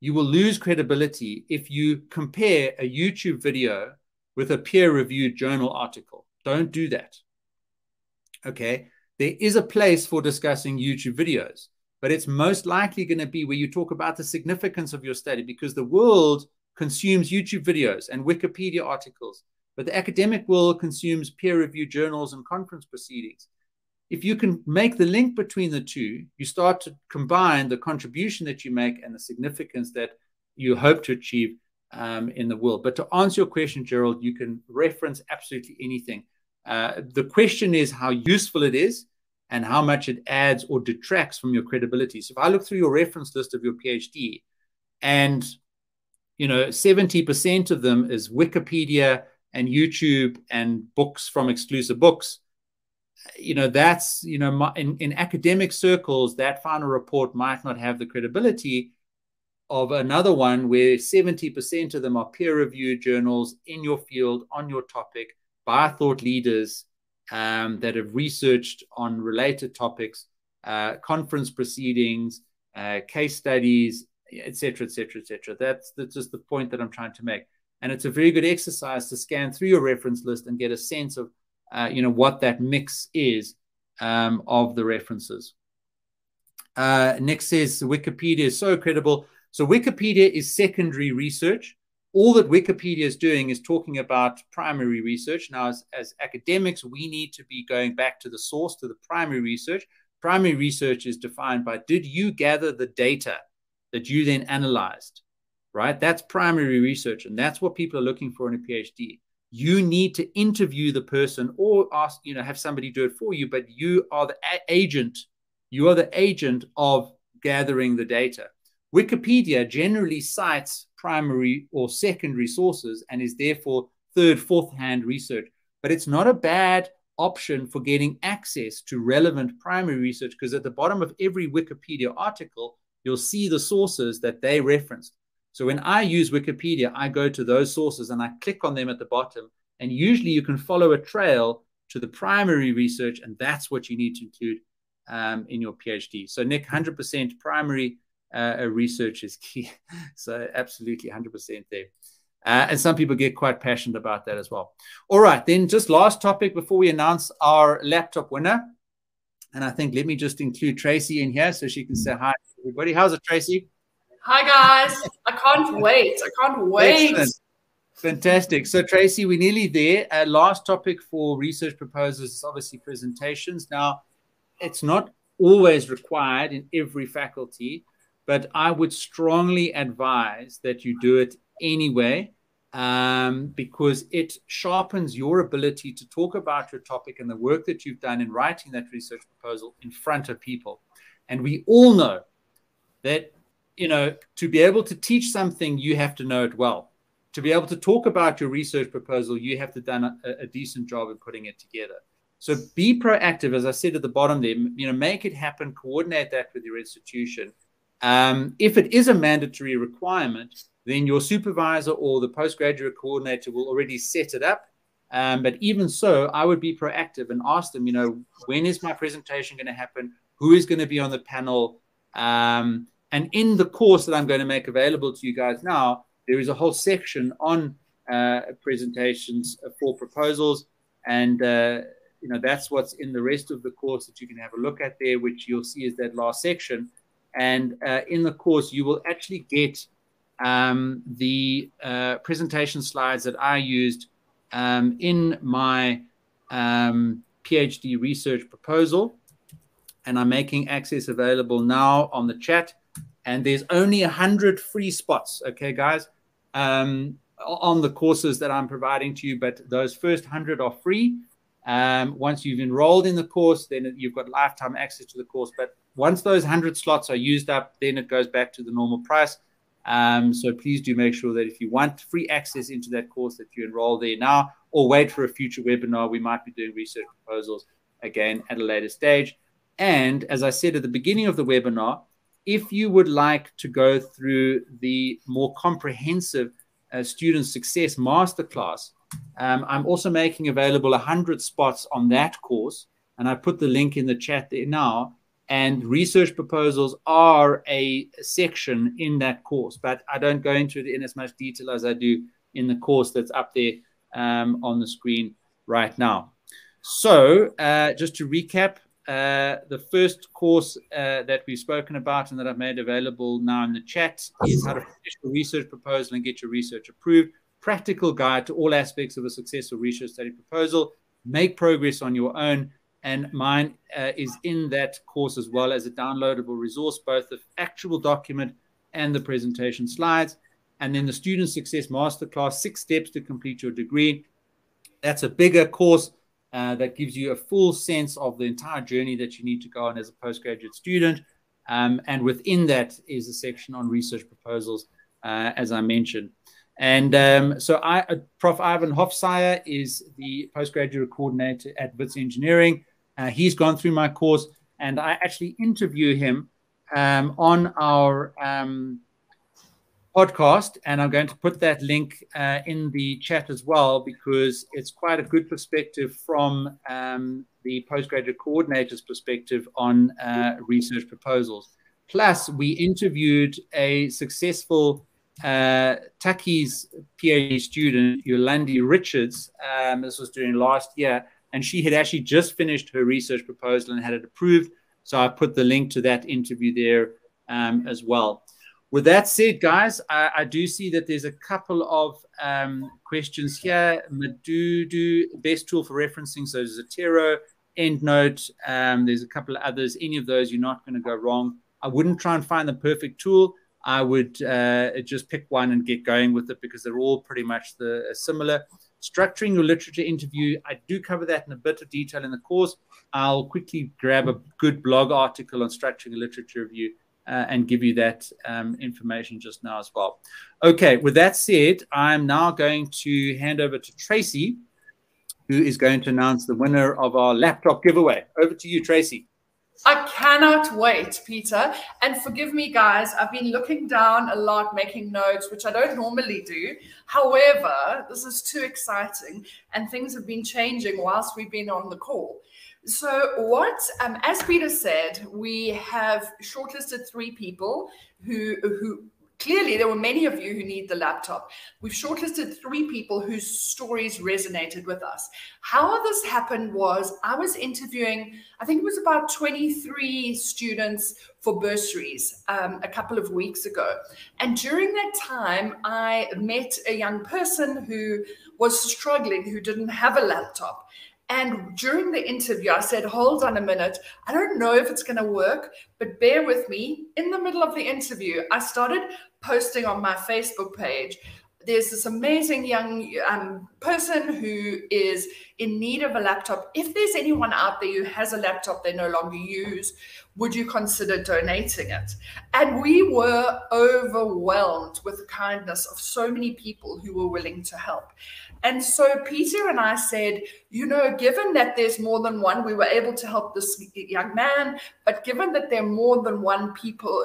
you will lose credibility if you compare a YouTube video with a peer reviewed journal article. Don't do that. Okay. There is a place for discussing YouTube videos, but it's most likely going to be where you talk about the significance of your study because the world consumes YouTube videos and Wikipedia articles, but the academic world consumes peer reviewed journals and conference proceedings. If you can make the link between the two, you start to combine the contribution that you make and the significance that you hope to achieve um, in the world. But to answer your question, Gerald, you can reference absolutely anything. Uh, the question is how useful it is and how much it adds or detracts from your credibility. So if I look through your reference list of your PhD and you know 70% of them is Wikipedia and YouTube and books from exclusive books you know that's you know in, in academic circles that final report might not have the credibility of another one where 70% of them are peer reviewed journals in your field on your topic by thought leaders um, that have researched on related topics uh, conference proceedings uh, case studies etc etc etc that's that's just the point that i'm trying to make and it's a very good exercise to scan through your reference list and get a sense of uh, you know, what that mix is um, of the references. Uh, Nick says Wikipedia is so credible. So Wikipedia is secondary research. All that Wikipedia is doing is talking about primary research. Now, as, as academics, we need to be going back to the source, to the primary research. Primary research is defined by did you gather the data that you then analyzed, right? That's primary research. And that's what people are looking for in a PhD you need to interview the person or ask, you know, have somebody do it for you, but you are the agent. You are the agent of gathering the data. Wikipedia generally cites primary or secondary sources and is therefore third, fourth hand research. But it's not a bad option for getting access to relevant primary research because at the bottom of every Wikipedia article, you'll see the sources that they referenced. So when I use Wikipedia, I go to those sources and I click on them at the bottom. And usually you can follow a trail to the primary research, and that's what you need to include um, in your PhD. So, Nick, 100% primary uh, research is key. so, absolutely 100% there. Uh, and some people get quite passionate about that as well. All right, then just last topic before we announce our laptop winner. And I think let me just include Tracy in here so she can say hi to everybody. How's it, Tracy? Hi guys. I can't wait. I can't wait. Excellent. Fantastic. So Tracy, we're nearly there. Uh, last topic for research proposals is obviously presentations. Now, it's not always required in every faculty, but I would strongly advise that you do it anyway um, because it sharpens your ability to talk about your topic and the work that you've done in writing that research proposal in front of people. And we all know that you know, to be able to teach something, you have to know it well. To be able to talk about your research proposal, you have to done a, a decent job of putting it together. So be proactive, as I said at the bottom there. You know, make it happen. Coordinate that with your institution. Um, if it is a mandatory requirement, then your supervisor or the postgraduate coordinator will already set it up. Um, but even so, I would be proactive and ask them, you know, when is my presentation going to happen? Who is going to be on the panel? Um, and in the course that I'm going to make available to you guys now, there is a whole section on uh, presentations for proposals. And, uh, you know, that's what's in the rest of the course that you can have a look at there, which you'll see is that last section. And uh, in the course, you will actually get um, the uh, presentation slides that I used um, in my um, PhD research proposal. And I'm making access available now on the chat. And there's only 100 free spots okay guys? Um, on the courses that i'm providing to you. But those first 100 are free. Um, once you've enrolled in the course then you've got lifetime access to the course. But once those 100 slots are used up then it goes back to the normal price Um, so please do make sure that if you want free access into that course, that you enroll there now or wait for a future webinar. We might be doing research proposals again at a later stage. And as I said at the beginning of the webinar, if you would like to go through the more comprehensive uh, student success masterclass, um, I'm also making available 100 spots on that course. And I put the link in the chat there now. And research proposals are a section in that course, but I don't go into it in as much detail as I do in the course that's up there um, on the screen right now. So, uh, just to recap, uh, the first course uh, that we've spoken about and that I've made available now in the chat is how to finish a research proposal and get your research approved. Practical guide to all aspects of a successful research study proposal. Make progress on your own. And mine uh, is in that course as well as a downloadable resource, both the actual document and the presentation slides. And then the Student Success Masterclass, six steps to complete your degree. That's a bigger course uh, that gives you a full sense of the entire journey that you need to go on as a postgraduate student. Um, and within that is a section on research proposals, uh, as I mentioned. And um, so, I, uh, Prof. Ivan Hofsajer is the postgraduate coordinator at WITS Engineering. Uh, he's gone through my course, and I actually interview him um, on our um, podcast, and I'm going to put that link uh, in the chat as well because it's quite a good perspective from um, the postgraduate coordinator's perspective on uh, research proposals. Plus, we interviewed a successful uh, Tukkies PhD student, Yolandi Richards. Um, this was during last year, and she had actually just finished her research proposal and had it approved. So I put the link to that interview there um, as well. With that said, guys, I, I, do see that there's a couple of um, questions here. Madudu, best tool for referencing. So Zotero, EndNote. Um, there's a couple of others. Any of those, you're not going to go wrong. I wouldn't try and find the perfect tool. I would uh, just pick one and get going with it because they're all pretty much the uh, similar. Structuring your literature interview, I do cover that in a bit of detail in the course. I'll quickly grab a good blog article on structuring a literature review uh, and give you that um, information just now as well. Okay, with that said, I'm now going to hand over to Tracy, who is going to announce the winner of our laptop giveaway. Over to you, Tracy. I cannot wait, Peter. And forgive me, guys, I've been looking down a lot, making notes, which I don't normally do. However, this is too exciting, and things have been changing whilst we've been on the call. So, what, um, as Peter said, we have shortlisted three people who, who clearly there were many of you who need the laptop. We've shortlisted three people whose stories resonated with us. How this happened was I was interviewing, I think it was about 23 students for bursaries um, a couple of weeks ago. And during that time, I met a young person who was struggling, who didn't have a laptop. And during the interview, I said, Hold on a minute. I don't know if it's going to work, but bear with me. In the middle of the interview, I started posting on my Facebook page. There's this amazing young um, person who is in need of a laptop. If there's anyone out there who has a laptop they no longer use, would you consider donating it? And we were overwhelmed with the kindness of so many people who were willing to help. And so Peter and I said, you know, given that there's more than one, we were able to help this young man, but given that there are more than one people,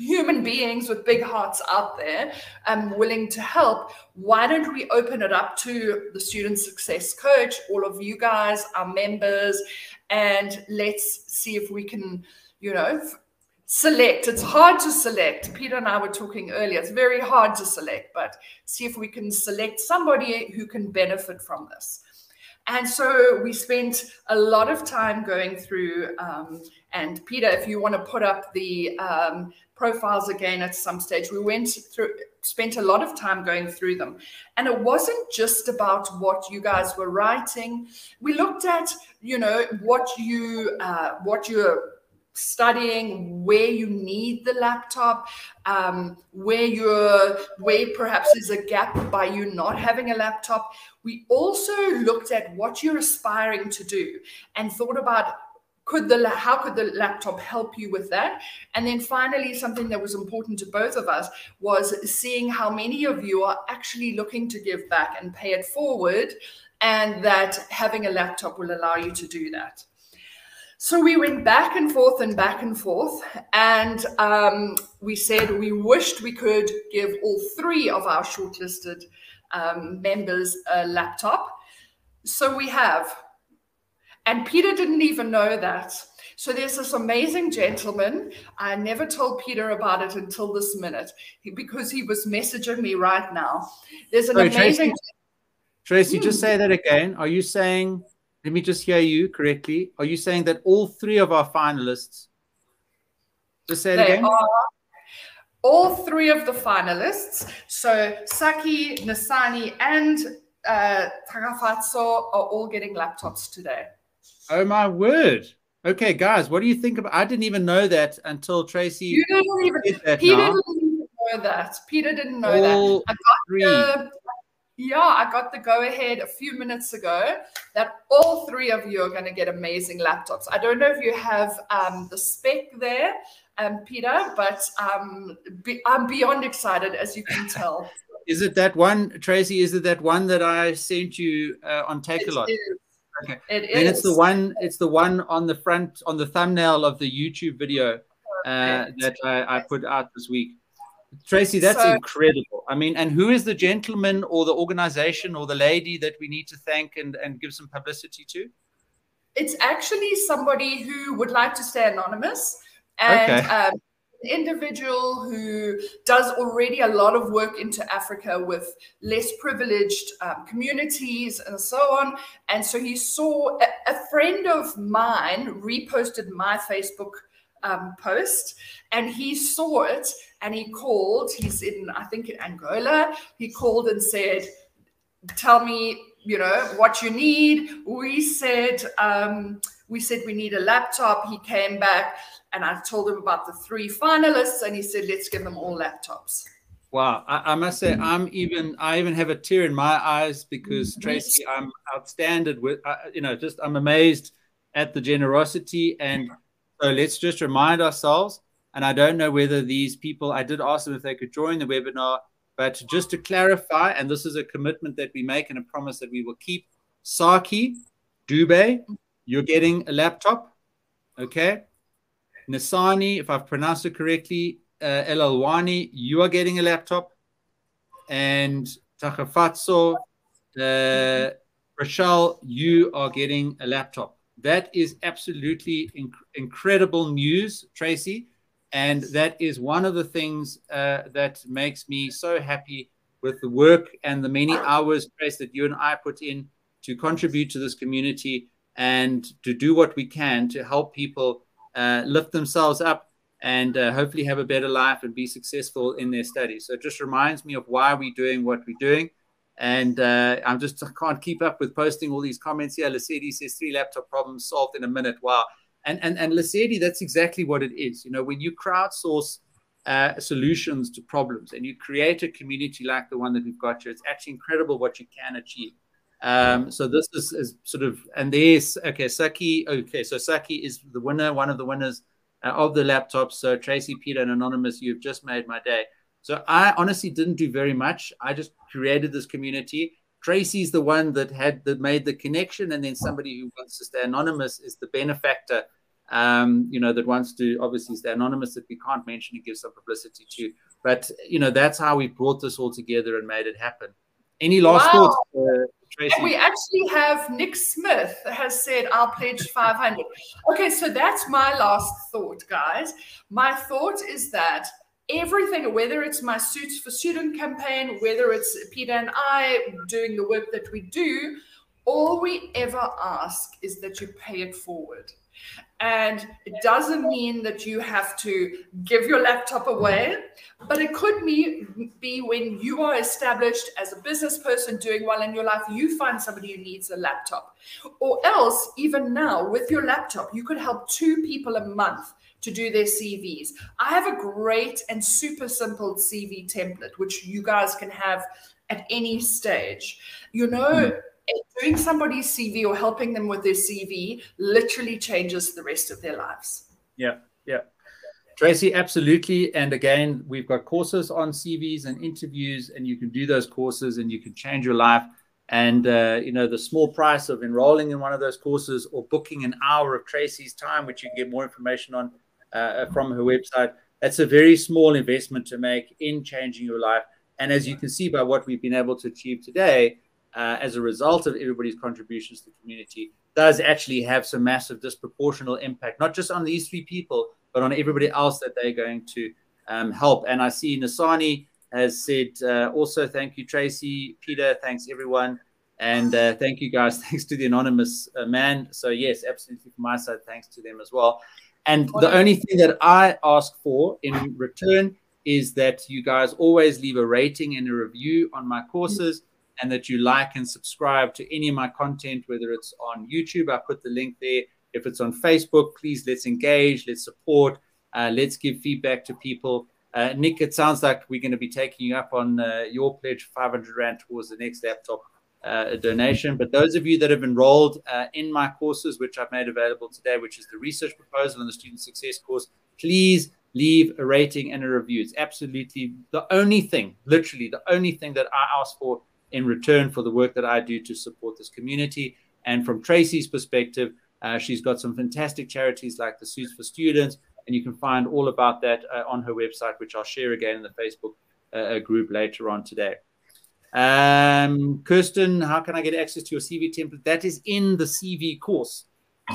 human beings with big hearts out there um, willing to help, why don't we open it up to the student success coach, all of you guys, our members, and let's see if we can, you know, select. It's hard to select. Peter and I were talking earlier. It's very hard to select, but see if we can select somebody who can benefit from this. And so we spent a lot of time going through. Um, and Peter, if you want to put up the um, profiles again at some stage, we went through, spent a lot of time going through them. And it wasn't just about what you guys were writing. We looked at, you know, what you, uh, what you're studying where you need the laptop um, where you're where perhaps there's a gap by you not having a laptop we also looked at what you're aspiring to do and thought about could the how could the laptop help you with that and then finally something that was important to both of us was seeing how many of you are actually looking to give back and pay it forward and that having a laptop will allow you to do that so we went back and forth and back and forth, and um, we said we wished we could give all three of our shortlisted um, members a laptop. So we have. And Peter didn't even know that. So there's this amazing gentleman. I never told Peter about it until this minute because he was messaging me right now. There's an Sorry, amazing. Tracy, Tracy mm. just say that again. Are you saying let me just hear you correctly. Are you saying that all three of our finalists? Just say it again. Are all three of the finalists. So Saki, Nasani, and uh, Tagafatso are all getting laptops today. Oh my word! Okay, guys, what do you think about? I didn't even know that until Tracy. You didn't even. Peter now. didn't know that. Peter didn't know all that. I got three. The, yeah, I got the go ahead a few minutes ago that all three of you are going to get amazing laptops. I don't know if you have um, the spec there, um, Peter, but um, be, I'm beyond excited, as you can tell. is it that one, Tracy? Is it that one that I sent you uh, on Takealot? Okay. It then is. it's the one. It's the one on the front on the thumbnail of the YouTube video uh, that I, I put out this week. Tracy, that's so, incredible. I mean, and who is the gentleman or the organization or the lady that we need to thank and, and give some publicity to? It's actually somebody who would like to stay anonymous and okay. um, individual who does already a lot of work into Africa with less privileged um, communities and so on. And so he saw a, a friend of mine reposted my Facebook um, post and he saw it and he called. He's in, I think, in Angola. He called and said, "Tell me, you know, what you need." We said, um, "We said we need a laptop." He came back, and I told him about the three finalists, and he said, "Let's give them all laptops." Wow, I, I, must say, I'm even I even have a tear in my eyes because mm-hmm. Tracy, I'm outstanding with uh, you know, just I'm amazed at the generosity and so let's just remind ourselves and I don't know whether these people, I did ask them if they could join the webinar, but just to clarify, and this is a commitment that we make and a promise that we will keep. Saki, Dube, you're getting a laptop. Okay. Nisani, if I've pronounced it correctly, uh, you are getting a laptop. And Takafatso, uh, Rochelle, you are getting a laptop. That is absolutely inc incredible news, Tracy. And that is one of the things uh, that makes me so happy with the work and the many hours, Trace, that you and I put in to contribute to this community and to do what we can to help people uh, lift themselves up and uh, hopefully have a better life and be successful in their studies. So it just reminds me of why we're doing what we're doing. And uh, I'm just I can't keep up with posting all these comments here. Lasedi says three laptop problems solved in a minute. Wow. And and and Lasedi, that's exactly what it is. You know, when you crowdsource uh, solutions to problems and you create a community like the one that we've got here, it's actually incredible what you can achieve. Um, so this is, is, sort of, and there's okay, Saki. Okay, so Saki is the winner, one of the winners uh, of the laptops. So Tracy, Peter, and Anonymous, you've just made my day. So I honestly didn't do very much. I just created this community. Tracy's the one that had that made the connection, and then somebody who wants to stay anonymous is the benefactor. Um, you know, that wants to obviously stay anonymous that we can't mention and give some publicity to. But you know, that's how we brought this all together and made it happen. Any last wow. thoughts, uh, Tracy? And we actually have Nick Smith has said, "I'll pledge 500." okay, so that's my last thought, guys. My thought is that everything, whether it's my Suits for Student campaign, whether it's Peter and I doing the work that we do, all we ever ask is that you pay it forward. And it doesn't mean that you have to give your laptop away, but it could be, when you are established as a business person doing well in your life, you find somebody who needs a laptop. Or else, even now, with your laptop, you could help two people a month to do their CVs. I have a great and super simple CV template, which you guys can have at any stage. You know, mm. Doing somebody's CV or helping them with their CV literally changes the rest of their lives. Yeah, yeah. Tracy, absolutely. And again, we've got courses on CVs and interviews, and you can do those courses and you can change your life. And, uh, you know, the small price of enrolling in one of those courses or booking an hour of Tracy's time, which you can get more information on uh, from her website, that's a very small investment to make in changing your life. And as you can see by what we've been able to achieve today, uh, as a result of everybody's contributions to the community, does actually have some massive disproportional impact, not just on these three people, but on everybody else that they're going to um, help. And I see Nasani has said uh, also thank you, Tracy, Peter, thanks everyone. And uh, thank you guys. Thanks to the anonymous uh, man. So, yes, absolutely from my side, thanks to them as well. And the only thing that I ask for in return is that you guys always leave a rating and a review on my courses and that you like and subscribe to any of my content, whether it's on YouTube, I put the link there. If it's on Facebook, please let's engage, let's support, uh, let's give feedback to people. Uh, Nick, it sounds like we're going to be taking you up on uh, your pledge, 500 Rand towards the next laptop uh, donation. But those of you that have enrolled uh, in my courses, which I've made available today, which is the research proposal and the student success course, please leave a rating and a review. It's absolutely the only thing, literally the only thing that I ask for in return for the work that I do to support this community. And from Tracy's perspective, uh, she's got some fantastic charities like the Suits for Students, and you can find all about that uh, on her website, which I'll share again in the Facebook uh, group later on today. Um, Kirsten, how can I get access to your CV template? That is in the CV course.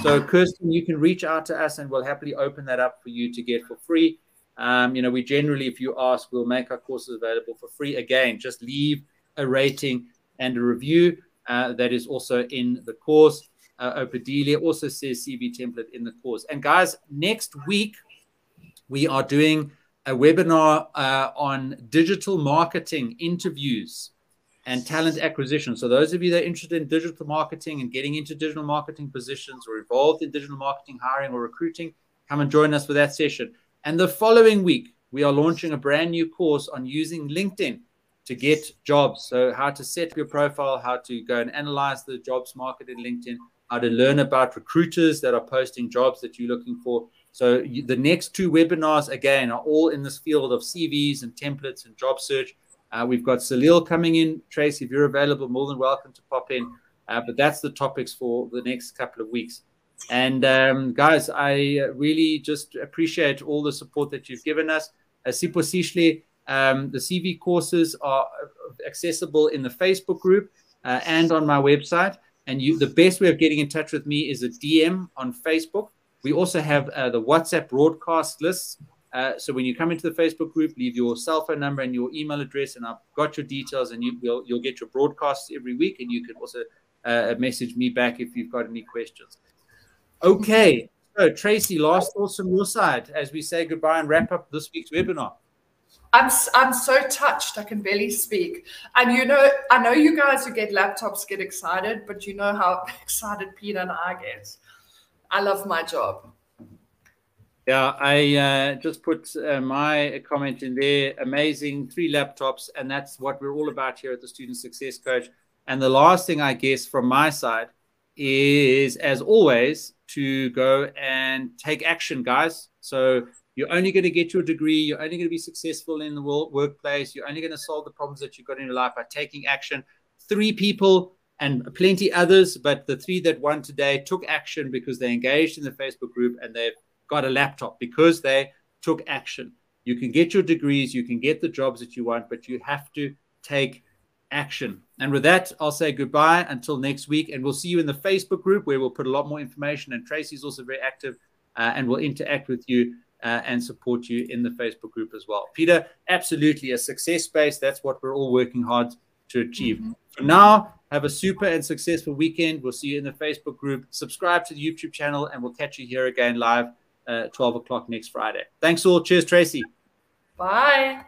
So, Kirsten, you can reach out to us and we'll happily open that up for you to get for free. Um, you know, we generally, if you ask, we'll make our courses available for free. Again, just leave a rating and a review. Uh, that is also in the course. Uh, Opadelia also says CV template in the course. And guys, next week we are doing a webinar uh, on digital marketing interviews and talent acquisition. So those of you that are interested in digital marketing and getting into digital marketing positions or involved in digital marketing hiring or recruiting, come and join us for that session. And the following week, we are launching a brand new course on using LinkedIn to get jobs. So how to set your profile, how to go and analyze the jobs market in LinkedIn, how to learn about recruiters that are posting jobs that you're looking for. So you, the next two webinars, again, are all in this field of CVs and templates and job search. Uh, we've got Salil coming in. Tracy, if you're available, more than welcome to pop in. Uh, but that's the topics for the next couple of weeks. And um, guys, I really just appreciate all the support that you've given us. Sipo um, the CV courses are accessible in the Facebook group uh, and on my website. And you, the best way of getting in touch with me is a DM on Facebook. We also have uh, the WhatsApp broadcast lists. Uh, so when you come into the Facebook group, leave your cell phone number and your email address, and I've got your details, and you will you'll get your broadcasts every week, and you can also uh, message me back if you've got any questions. Okay, so Tracy, last thoughts from your side as we say goodbye and wrap up this week's webinar. I'm I'm so touched. I can barely speak. And you know, I know you guys who get laptops get excited, but you know how excited Peter and I get. I love my job. Yeah, I uh, just put uh, my comment in there. Amazing, three laptops, and that's what we're all about here at the Student Success Coach. And the last thing I guess from my side is, as always, to go and take action, guys. So you're only going to get your degree. You're only going to be successful in the workplace. You're only going to solve the problems that you've got in your life by taking action. Three people and plenty others, but the three that won today took action because they engaged in the Facebook group and they've got a laptop because they took action. You can get your degrees, you can get the jobs that you want, but you have to take action. And with that, I'll say goodbye until next week. And we'll see you in the Facebook group where we'll put a lot more information. And Tracy's also very active uh, and will interact with you uh, and support you in the Facebook group as well. Peter, absolutely a success base. That's what we're all working hard to achieve. Mm-hmm. For now, have a super and successful weekend. We'll see you in the Facebook group. Subscribe to the YouTube channel, and we'll catch you here again live uh, 12 o'clock next Friday. Thanks all. Cheers, Tracy. Bye.